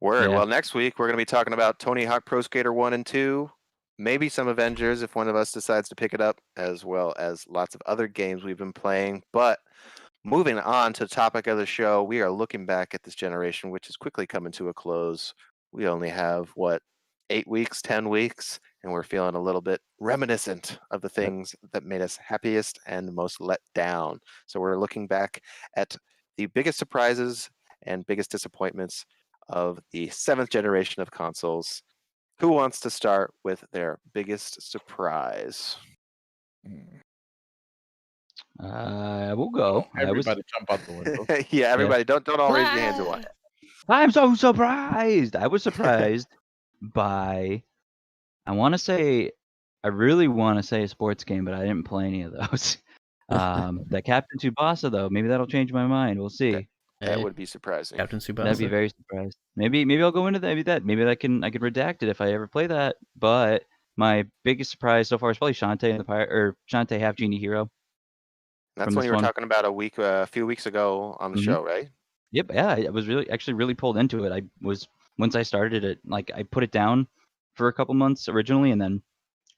Word. Yeah. Well, next week we're going to be talking about Tony Hawk Pro Skater 1 and 2, maybe some Avengers if one of us decides to pick it up, as well as lots of other games we've been playing. But moving on to the topic of the show, we are looking back at this generation, which is quickly coming to a close. We only have, what, eight weeks, 10 weeks, and we're feeling a little bit reminiscent of the things that made us happiest and most let down. So we're looking back at the biggest surprises and biggest disappointments of the seventh generation of consoles. Who wants to start with their biggest surprise? Hmm. Uh, we'll go. I was, Everybody jump out the window. yeah, everybody, don't don't all raise your hands at once. I'm so surprised. I was surprised by. I want to say, I really want to say a sports game, but I didn't play any of those. Um, that Captain Tsubasa though, maybe that'll change my mind. We'll see. That Hey, would be surprising. Captain Tsubasa. That'd be very surprised. Maybe maybe I'll go into that. Maybe that. Maybe I can I can redact it if I ever play that. But my biggest surprise so far is probably Shantae and the Pirate or Shantae Half Genie Hero. That's when you were one. talking about a week, uh, a few weeks ago on the Mhm. show, right? Yep, yeah, I I was really actually really pulled into it. I was once I started it, like I put it down for a couple months originally, and then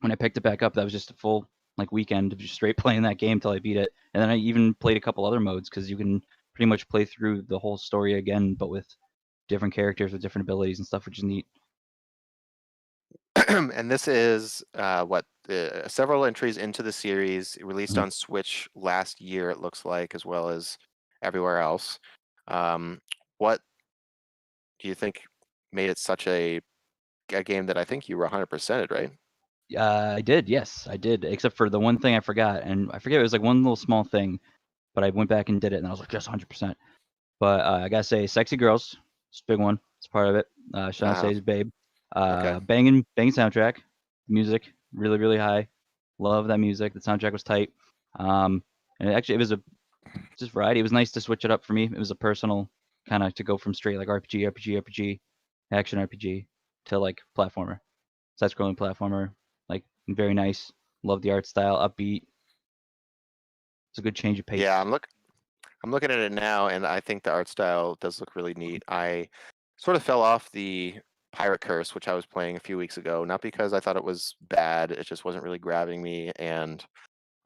when I picked it back up, that was just a full like weekend of just straight playing that game till I beat it. And then I even played a couple other modes because you can pretty much play through the whole story again, but with different characters with different abilities and stuff, which is neat. and this is uh, what uh, several entries into the series released Mhm. on Switch last year. It looks like, as well as everywhere else. Um, what do you think made it such a a game that I think you were 100%ed, right? Uh, I did, yes, I did, except for the one thing I forgot, and I forget it was like one little small thing, but I went back and did it, and I was like, yes, 100%. But uh, I gotta say, Sexy Girls, it's a big one. It's part of it. Uh, Shantae's Babe. Uh, Okay. banging, banging soundtrack, music, really, really high. Love that music. The soundtrack was tight. Um, and actually, it was a just variety. It was nice to switch it up for me. It was a personal kind of to go from straight like RPG, RPG, RPG, action RPG to like platformer, side-scrolling platformer. Like very nice. Love the art style, upbeat. It's a good change of pace. Yeah, I'm look I'm looking at it now and I think the art style does look really neat. I sort of fell off the Pirate Curse, which I was playing a few weeks ago, not because I thought it was bad, it just wasn't really grabbing me and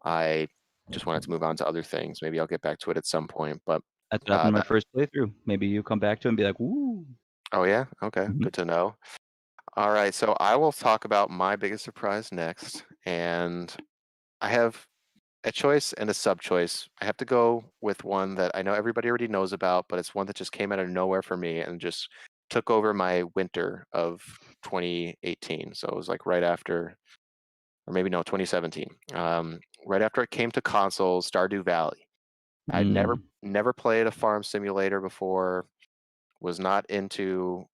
I just wanted to move on to other things. Maybe I'll get back to it at some point, but That's what happened uh, in my first playthrough. Maybe you come back to it and be like, "Woo!" oh yeah, okay, Mhm. good to know. All right, so I will talk about my biggest surprise next and I have a choice and a sub choice. I have to go with one that I know everybody already knows about, but it's one that just came out of nowhere for me and just took over my winter of 2018. So it was like right after, or maybe no, 2017. Um, right after it came to consoles, Stardew Valley. I'd never Mm. never played a farm simulator before. Was not into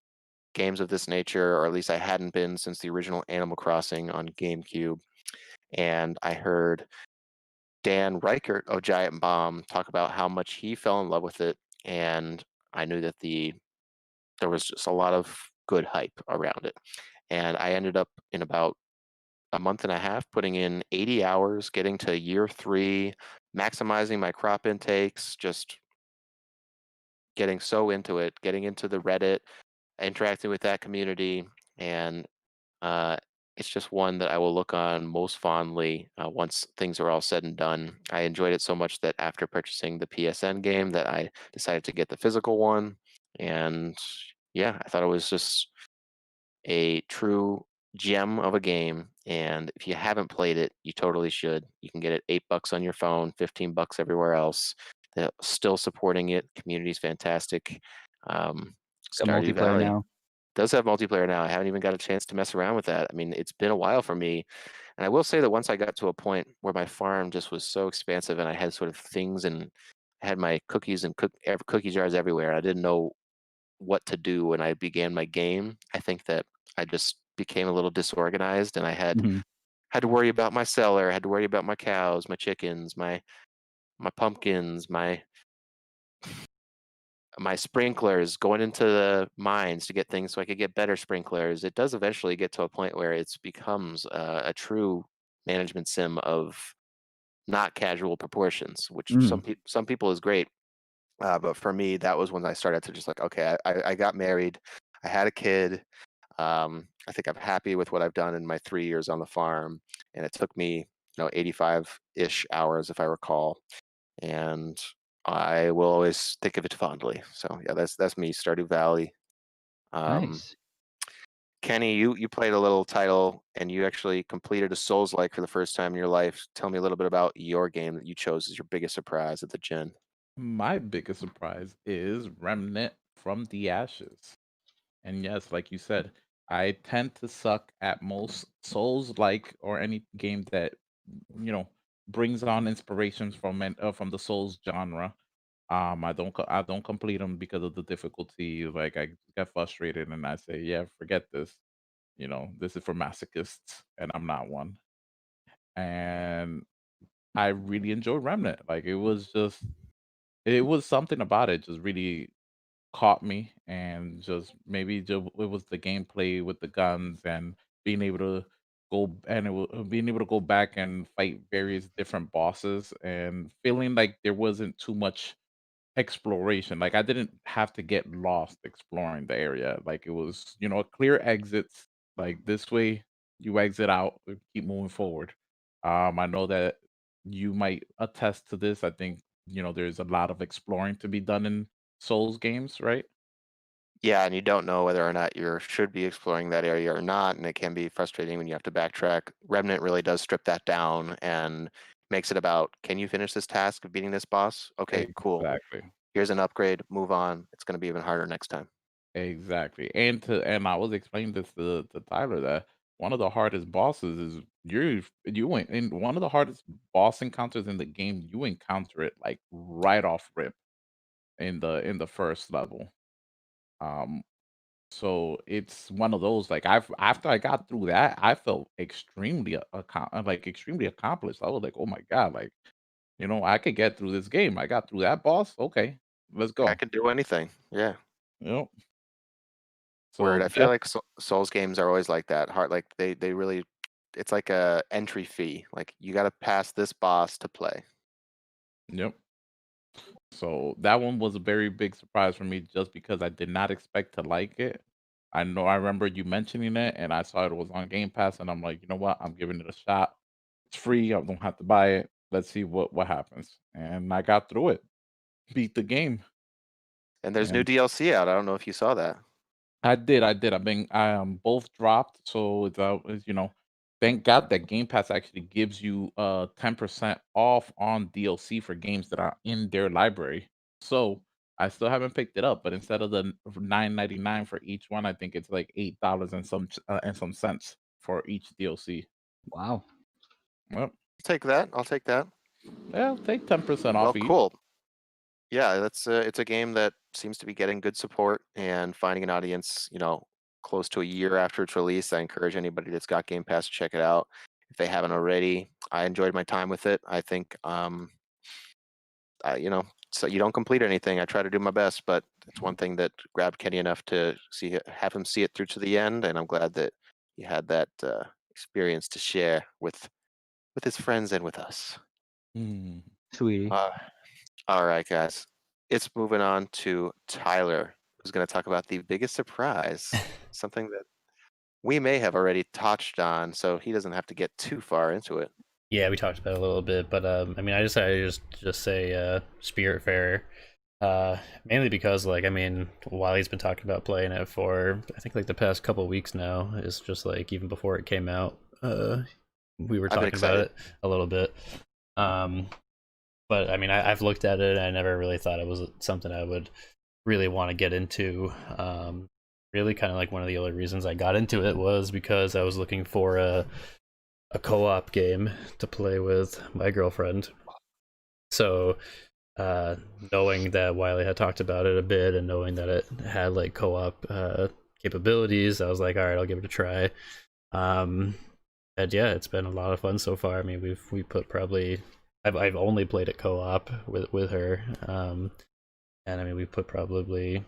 games of this nature, or at least I hadn't been since the original Animal Crossing on GameCube. And I heard Dan Ryckert of Giant Bomb talk about how much he fell in love with it, and I knew that the there was just a lot of good hype around it. And I ended up in about a month and a half putting in 80 hours, getting to year three, maximizing my crop intakes, just getting so into it, getting into the Reddit, interacting with that community, and uh, it's just one that I will look on most fondly uh, once things are all said and done. I enjoyed it so much that after purchasing the PSN game, that I decided to get the physical one, and yeah, I thought it was just a true gem of a game. And if you haven't played it, you totally should. You can get it eight bucks on your phone, fifteen bucks everywhere else. They're still supporting it. Community's fantastic. Um, multiplayer Valley now. does have multiplayer now. I haven't even got a chance to mess around with that. I mean, it's been a while for me. And I will say that once I got to a point where my farm just was so expansive and I had sort of things and I had my cookies and cook cookie jars everywhere. I didn't know what to do when I began my game. I think that I just became a little disorganized and I had Mhm. had to worry about my cellar, had to worry about my cows, my chickens, my my pumpkins, my my sprinklers going into the mines to get things so I could get better sprinklers. It does eventually get to a point where it becomes uh, a true management sim of not casual proportions, which some people some people is great. Uh, but for me, that was when I started to just like, okay, I, I- got married, I had a kid. Um, I think I'm happy with what I've done in my three years on the farm, and it took me, you know, 85 ish hours if I recall, and I will always think of it fondly. So yeah, that's that's me, Stardew Valley. Um, nice. Kenny, you you played a little title and you actually completed a Souls like for the first time in your life. Tell me a little bit about your game that you chose as your biggest surprise at the gen. My biggest surprise is Remnant from the Ashes. And yes, like you said, I tend to suck at most Souls like or any game that you know brings on inspirations from an, uh, from the Souls genre. Um, I don't I don't complete them because of the difficulty. Like I get frustrated and I say, yeah, forget this. You know, this is for masochists, and I'm not one. And I really enjoyed Remnant. Like it was just it was something about it just really caught me and just maybe just it was the gameplay with the guns and being able to go and it, wa- being able to go back and fight various different bosses and feeling like there wasn't too much exploration like i didn't have to get lost exploring the area like it was you know clear exits like this way you exit out keep moving forward. Um i know that you might attest to this i think you know there's a lot of exploring to be done in souls games right Yeah, and you don't know whether or not you should be exploring that area or not, and it can be frustrating when you have to backtrack. Remnant really does strip that down and makes it about can you finish this task of beating this boss? Okay, cool. exactly Here's an upgrade. Move on. It's going to be even harder next time. Exactly. And to and I was explaining this to, to Tyler that one of the hardest bosses is you you went in one of the hardest boss encounters in the game, you encounter it like right off rip in the in the first level. Um so it's one of those like I've after I got through that, I felt extremely accom- uh, like extremely accomplished. I was like, oh my god, like you know, I could get through this game. I got through that boss. Okay, let's go. I can do anything. Yeah. Know, Word. so I feel like Sou- Souls games are always like that. Hard like they they really it's like a entry fee. Like you got to pass this boss to play. Yep. So that one was a very big surprise for me just because I did not expect to like it. I know I remember you mentioning it and I saw it was on Game Pass and I'm like, you know what? I'm giving it a shot. It's free. I don't have to buy it. Let's see what what happens. And I got through it. Beat the game. And there's new And DLC out. I don't know if you saw that. I did. I did. I've been I um both dropped. So it's uh it's, you know, thank God that Game Pass actually gives you uh 10% off on DLC for games that are in their library. So I still haven't picked it up, but instead of the nine ninety nine for each one, I think it's like eight dollars and some uh, and some cents for each DLC. Wow. Well, Take that. I'll take that. yeah, take ten percent Well, off each. cool. Yeah, that's uh, it's a game that seems to be getting good support and finding an audience. You know, close to a year after its release. I encourage anybody that's got Game Pass to check it out if they haven't already. I enjoyed my time with it. I think, um, I, you know, so you don't complete anything. I try to do my best, but it's one thing that grabbed Kenny enough to see have him see it through to the end, and I'm glad that he had that uh, experience to share with with his friends and with us. Hmm. Sweetie. Uh, all right, guys. It's moving on to Tyler, who's going to talk about the biggest surprise, something that we may have already touched on, so he doesn't have to get too far into it. Yeah, we talked about it a little bit, but um, I mean, I decided to just just say uh, Spiritfarer, uh, mainly because like I mean, while he's been talking about playing it for I think like the past couple weeks now. It's just like even before it came out, uh, we were talking about it a little bit. Um, but I mean, I, I've looked at it. and I never really thought it was something I would really want to get into. Um, really, kind of like one of the only reasons I got into it was because I was looking for a a co-op game to play with my girlfriend. So, uh, knowing that Wiley had talked about it a bit and knowing that it had like co-op uh, capabilities, I was like, all right, I'll give it a try. Um, and yeah, it's been a lot of fun so far. I mean, we've we put probably I've I've only played it co-op with with her, um, and I mean we put probably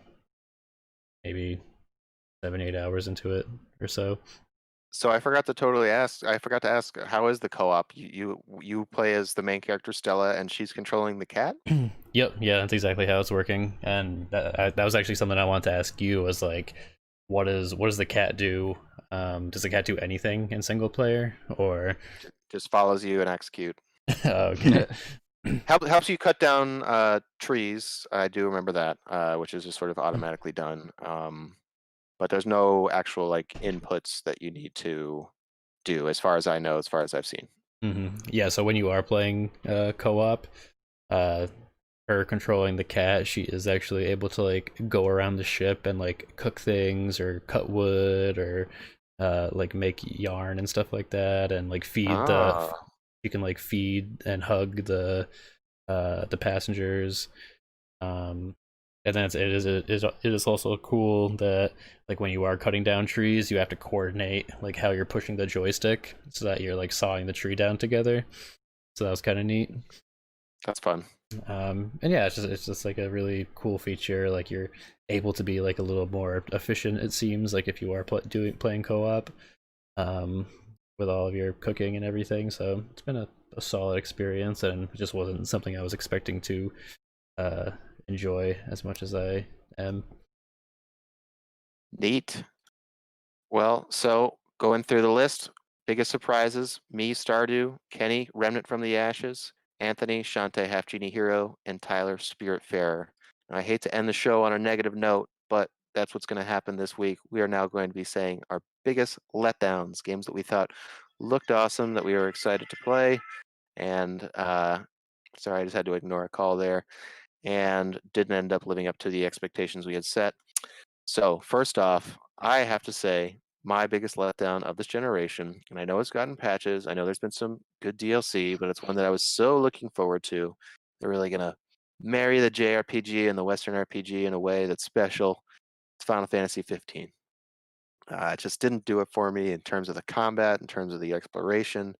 maybe seven eight hours into it or so. So I forgot to totally ask. I forgot to ask, how is the co-op? You you, you play as the main character Stella, and she's controlling the cat. Yep, yeah, that's exactly how it's working, and that I, that was actually something I wanted to ask you was like, what is what does the cat do? Um, does the cat do anything in single player or? Just follows you and execute. okay. Help, helps you cut down uh, trees. I do remember that, uh, which is just sort of automatically done. Um, but there's no actual like inputs that you need to do, as far as I know, as far as I've seen. hmm Yeah, so when you are playing uh, co-op, uh, her controlling the cat, she is actually able to like go around the ship and like cook things or cut wood or uh, like make yarn and stuff like that, and like feed the. Ah, You can like feed and hug the uh, the passengers. Um, and then it's, it is it is it is also cool that like when you are cutting down trees, you have to coordinate like how you're pushing the joystick so that you're like sawing the tree down together. So that was kind of neat. that's fun. Um, and yeah, it's just it's just like a really cool feature. Like you're able to be like a little more efficient. It seems like if you are pl- doing playing co-op, um, with all of your cooking and everything. So it's been a, a solid experience, and it just wasn't something I was expecting to uh, enjoy as much as I am. Neat. Well, so going through the list, biggest surprises: me, Stardew, Kenny, Remnant from the Ashes, Anthony, Shantae, Half Genie Hero, and Tyler, Spiritfarer. And I hate to end the show on a negative note, but that's what's going to happen this week. We are now going to be saying our biggest letdowns, games that we thought looked awesome, that we were excited to play, and uh, sorry, I just had to ignore a call there, and didn't end up living up to the expectations we had set. So first off, I have to say my biggest letdown of this generation, and I know it's gotten patches. I know there's been some good DLC, but it's one that I was so looking forward to. They're really gonna marry the JRPG and the Western RPG in a way that's special. It's Final Fantasy 15. Uh, it just didn't do it for me in terms of the combat, in terms of the exploration,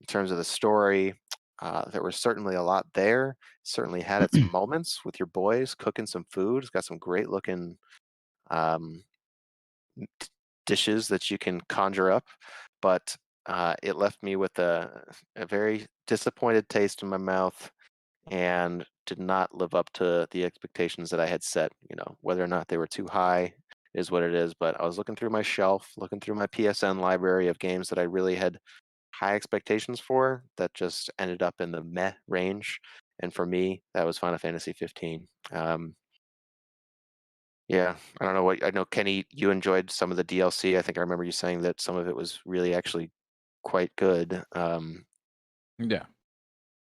in terms of the story. Uh, there was certainly a lot there. Certainly had its moments with your boys cooking some food. It's got some great looking um, dishes that you can conjure up, but uh, it left me with a, a very disappointed taste in my mouth and did not live up to the expectations that I had set. You know, whether or not they were too high is what it is. But I was looking through my shelf, looking through my PSN library of games that I really had high expectations for that just ended up in the meh range. And for me, that was Final Fantasy 15. Um, yeah, I don't know what I know. Kenny, you enjoyed some of the DLC. I think I remember you saying that some of it was really actually quite good. Um, Yeah.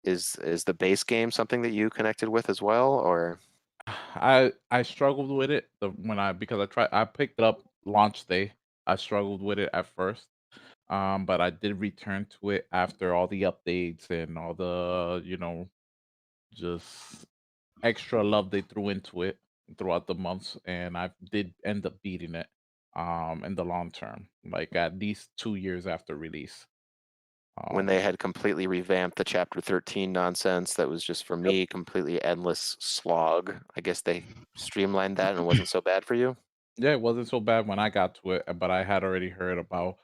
is is the base game something that you connected with as well, or I I struggled with it the, when I because I tried I picked it up launch day. I struggled with it at first, um, but I did return to it after all the updates and all the you know just extra love they threw into it throughout the months, and I did end up beating it um in the long term, like at least two years after release. When Um, they had completely revamped the chapter 13 nonsense that was just for me completely endless slog. I guess they streamlined that and it wasn't so bad for you. Yeah, it wasn't so bad when I got to it, but I had already heard about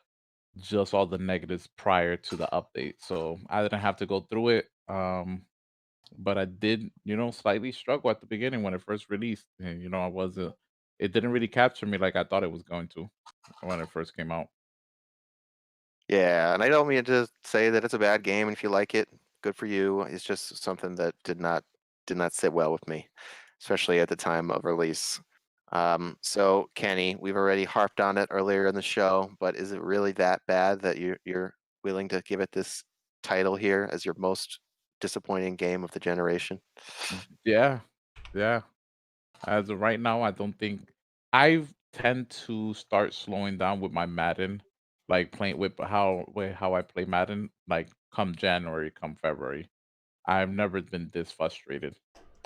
just all the negatives prior to the update. So I didn't have to go through it. Um, but I did, you know, slightly struggle at the beginning when it first released. And, you know, I wasn't, it didn't really capture me like I thought it was going to when it first came out. Yeah, and I don't mean to say that it's a bad game. If you like it, good for you. It's just something that did not did not sit well with me, especially at the time of release. Um, so Kenny, we've already harped on it earlier in the show, but is it really that bad that you're you're willing to give it this title here as your most disappointing game of the generation? Yeah, yeah. As of right now, I don't think I tend to start slowing down with my Madden, like playing with how with how I play Madden. Like come January, come February, I've never been this frustrated,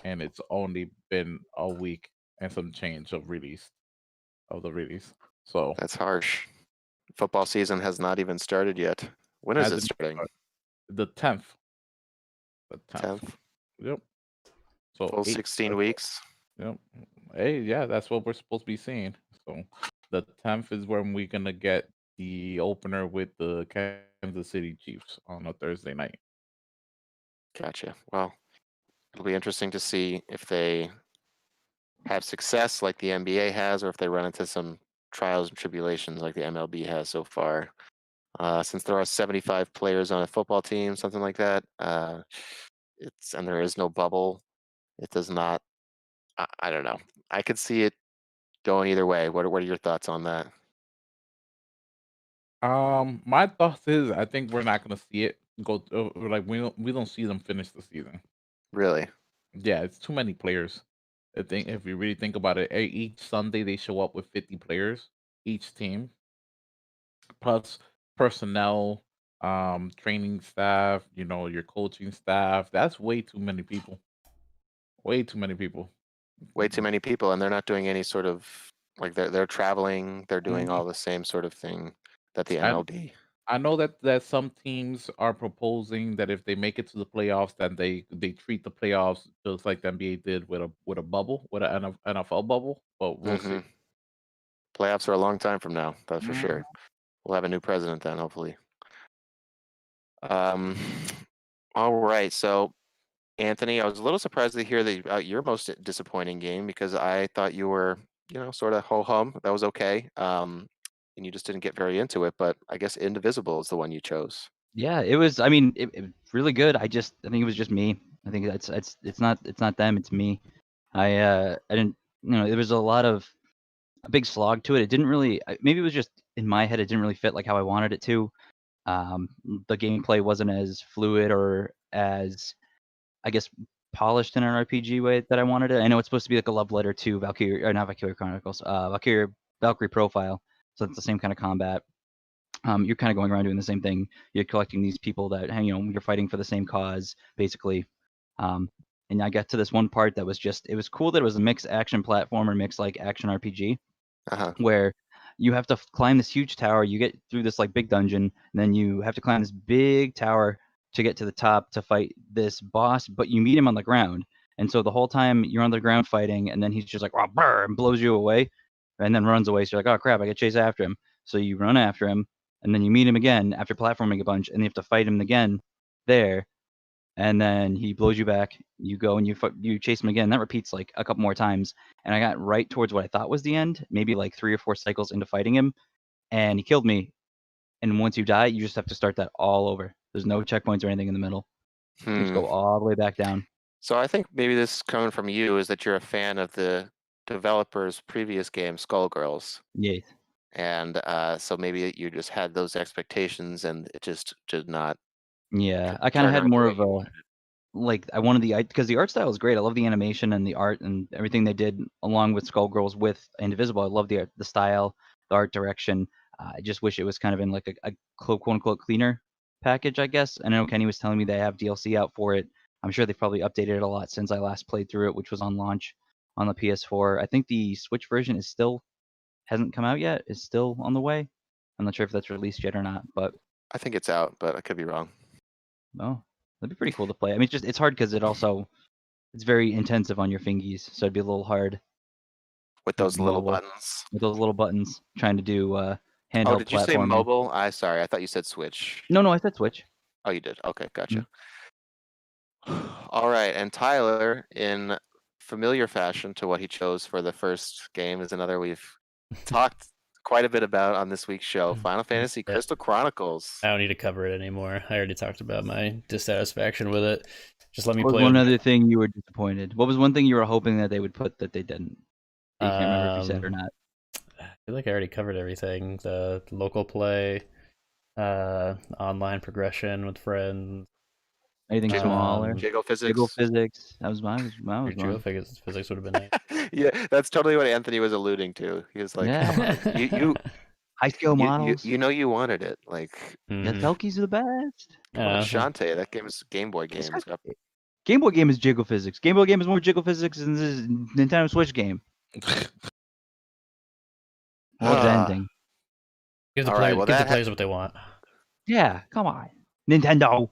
and it's only been a week and some change of release of the release. So That's harsh. Football season has not even started yet. When is it Hasn't starting? the tenth, the tenth. Yep. So full eight- sixteen uh, weeks. Yep. Hey, yeah, that's what we're supposed to be seeing. So the tenth is when we're gonna get the opener with the Kansas City Chiefs on a Thursday night. Gotcha. Well, it'll be interesting to see if they have success like the NBA has, or if they run into some trials and tribulations like the MLB has so far. Uh, since there are 75 players on a football team, something like that, uh, it's and there is no bubble. It does not. I, I don't know. I could see it going either way. What what are your thoughts on that? Um, my thoughts is I think we're not gonna see it go uh, like we don't we don't see them finish the season. Really? Yeah, it's too many players. I think if you really think about it, e- each Sunday they show up with 50 players, each team, plus personnel, um, training staff, you know, your coaching staff. That's way too many people. Way too many people. Way too many people, and they're not doing any sort of like they're they're traveling. They're doing Mhm. all the same sort of thing that the I- MLB. I know that that some teams are proposing that if they make it to the playoffs, then they they treat the playoffs just like the NBA did with a with a bubble, with an NFL bubble. But we'll see. Mhm. Playoffs are a long time from now, that's for Mhm. sure. We'll have a new president then, hopefully. Um, all right. So, Anthony, I was a little surprised to hear the uh, your most disappointing game because I thought you were, you know, sort of ho hum. That was okay. Um, and you just didn't get very into it. But I guess Indivisible is the one you chose. Yeah, it was. I mean, it, it was really good. I just, I think it was just me. I think that's, it's, it's not, it's not them. It's me. I, uh, I didn't, you know, there was a lot of a big slog to it. It didn't really. Maybe it was just in my head. It didn't really fit like how I wanted it to. Um, the gameplay wasn't as fluid or as, I guess, polished in an RPG way that I wanted it. I know it's supposed to be like a love letter to Valkyrie, or not Valkyrie Chronicles, uh, Valkyrie Valkyrie Profile. So it's the same kind of combat. Um, you're kind of going around doing the same thing. You're collecting these people that, you know, you're fighting for the same cause, basically. Um, and I got to this one part that was just, it was cool that it was a mixed action platformer, mixed like action RPG Uh huh. where you have to climb this huge tower. You get through this like big dungeon, and then you have to climb this big tower to get to the top to fight this boss. But you meet him on the ground, and so the whole time you're on the ground fighting, and then he's just like "Rah, brr," and blows you away, and then runs away. So you're like, oh crap, I got chase after him. So you run after him, and then you meet him again after platforming a bunch, and you have to fight him again there. And then he blows you back. You go and you you chase him again. That repeats like a couple more times and I got right towards what I thought was the end, maybe like three or four cycles into fighting him, and he killed me. And once you die, you just have to start that all over. There's no checkpoints or anything in the middle. You just Hmm. go all the way back down. So I think maybe this coming from you is that you're a fan of the developer's previous game, Skullgirls. Yeah. and uh, so maybe you just had those expectations and it just did not Yeah. I kind of had more of a like I wanted the because the art style is great. I love the animation and the art and everything they did along with Skullgirls with Indivisible. I love the art, the style, the art direction. Uh, I just wish it was kind of in like a, a quote quote unquote cleaner package, I guess. And I know Kenny was telling me they have DLC out for it. I'm sure they've probably updated it a lot since I last played through it, which was on launch on the PS4. I think the Switch version is still hasn't come out yet. Is still on the way. I'm not sure if that's released yet or not, but I think it's out, but I could be wrong. Oh, that'd be pretty cool to play. I mean, it's just it's hard because it also it's very intensive on your fingies, so it'd be a little hard With those little mobile. buttons. with those little buttons trying to do uh, handheld Oh, did you say mobile? I sorry, I thought you said Switch. No, no, I said Switch. Oh, you did. Okay, gotcha. Mm. All right, and Tyler, in familiar fashion to what he chose for the first game, is another we've talked quite a bit about on this week's show. Mm, Final Fantasy. Crystal Chronicles. I don't need to cover it anymore. I already talked about my dissatisfaction with it. Just let me What was play. one it. other thing you were disappointed? What was one thing you were hoping that they would put that they didn't? You can't remember if you said or Um, not. I feel like I already covered everything. The local play, uh, online progression with friends, Anything Jiggle- smaller? um, Jiggle physics. Jiggle physics. That was mine. Was, mine was Jiggle physics, physics would have been nice. yeah, that's totally what Anthony was alluding to. He was like, Yeah. You, you, High scale you, you, models. you know you wanted it. Like, yeah, Mhm. Selkies are the best. come on, Shantae, that game is Game Boy game. It's got- got- Game Boy game is jiggle physics. Game Boy game is more jiggle physics than this Nintendo Switch game. World's Ah. ending. Give the, All play, right, well, give the that ha- players what they want. Yeah, come on. Nintendo.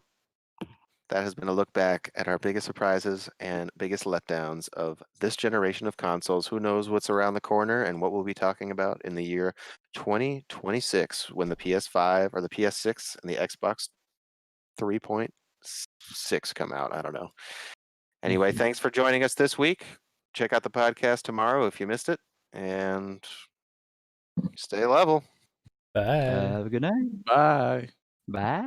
That has been a look back at our biggest surprises and biggest letdowns of this generation of consoles. Who knows what's around the corner and what we'll be talking about in the year 2026 when the PS5 or the PS6 and the Xbox 3.6 come out. I don't know. Anyway, Mhm. thanks for joining us this week. Check out the podcast tomorrow if you missed it and stay level. Bye. Uh, have a good night. Bye. Bye.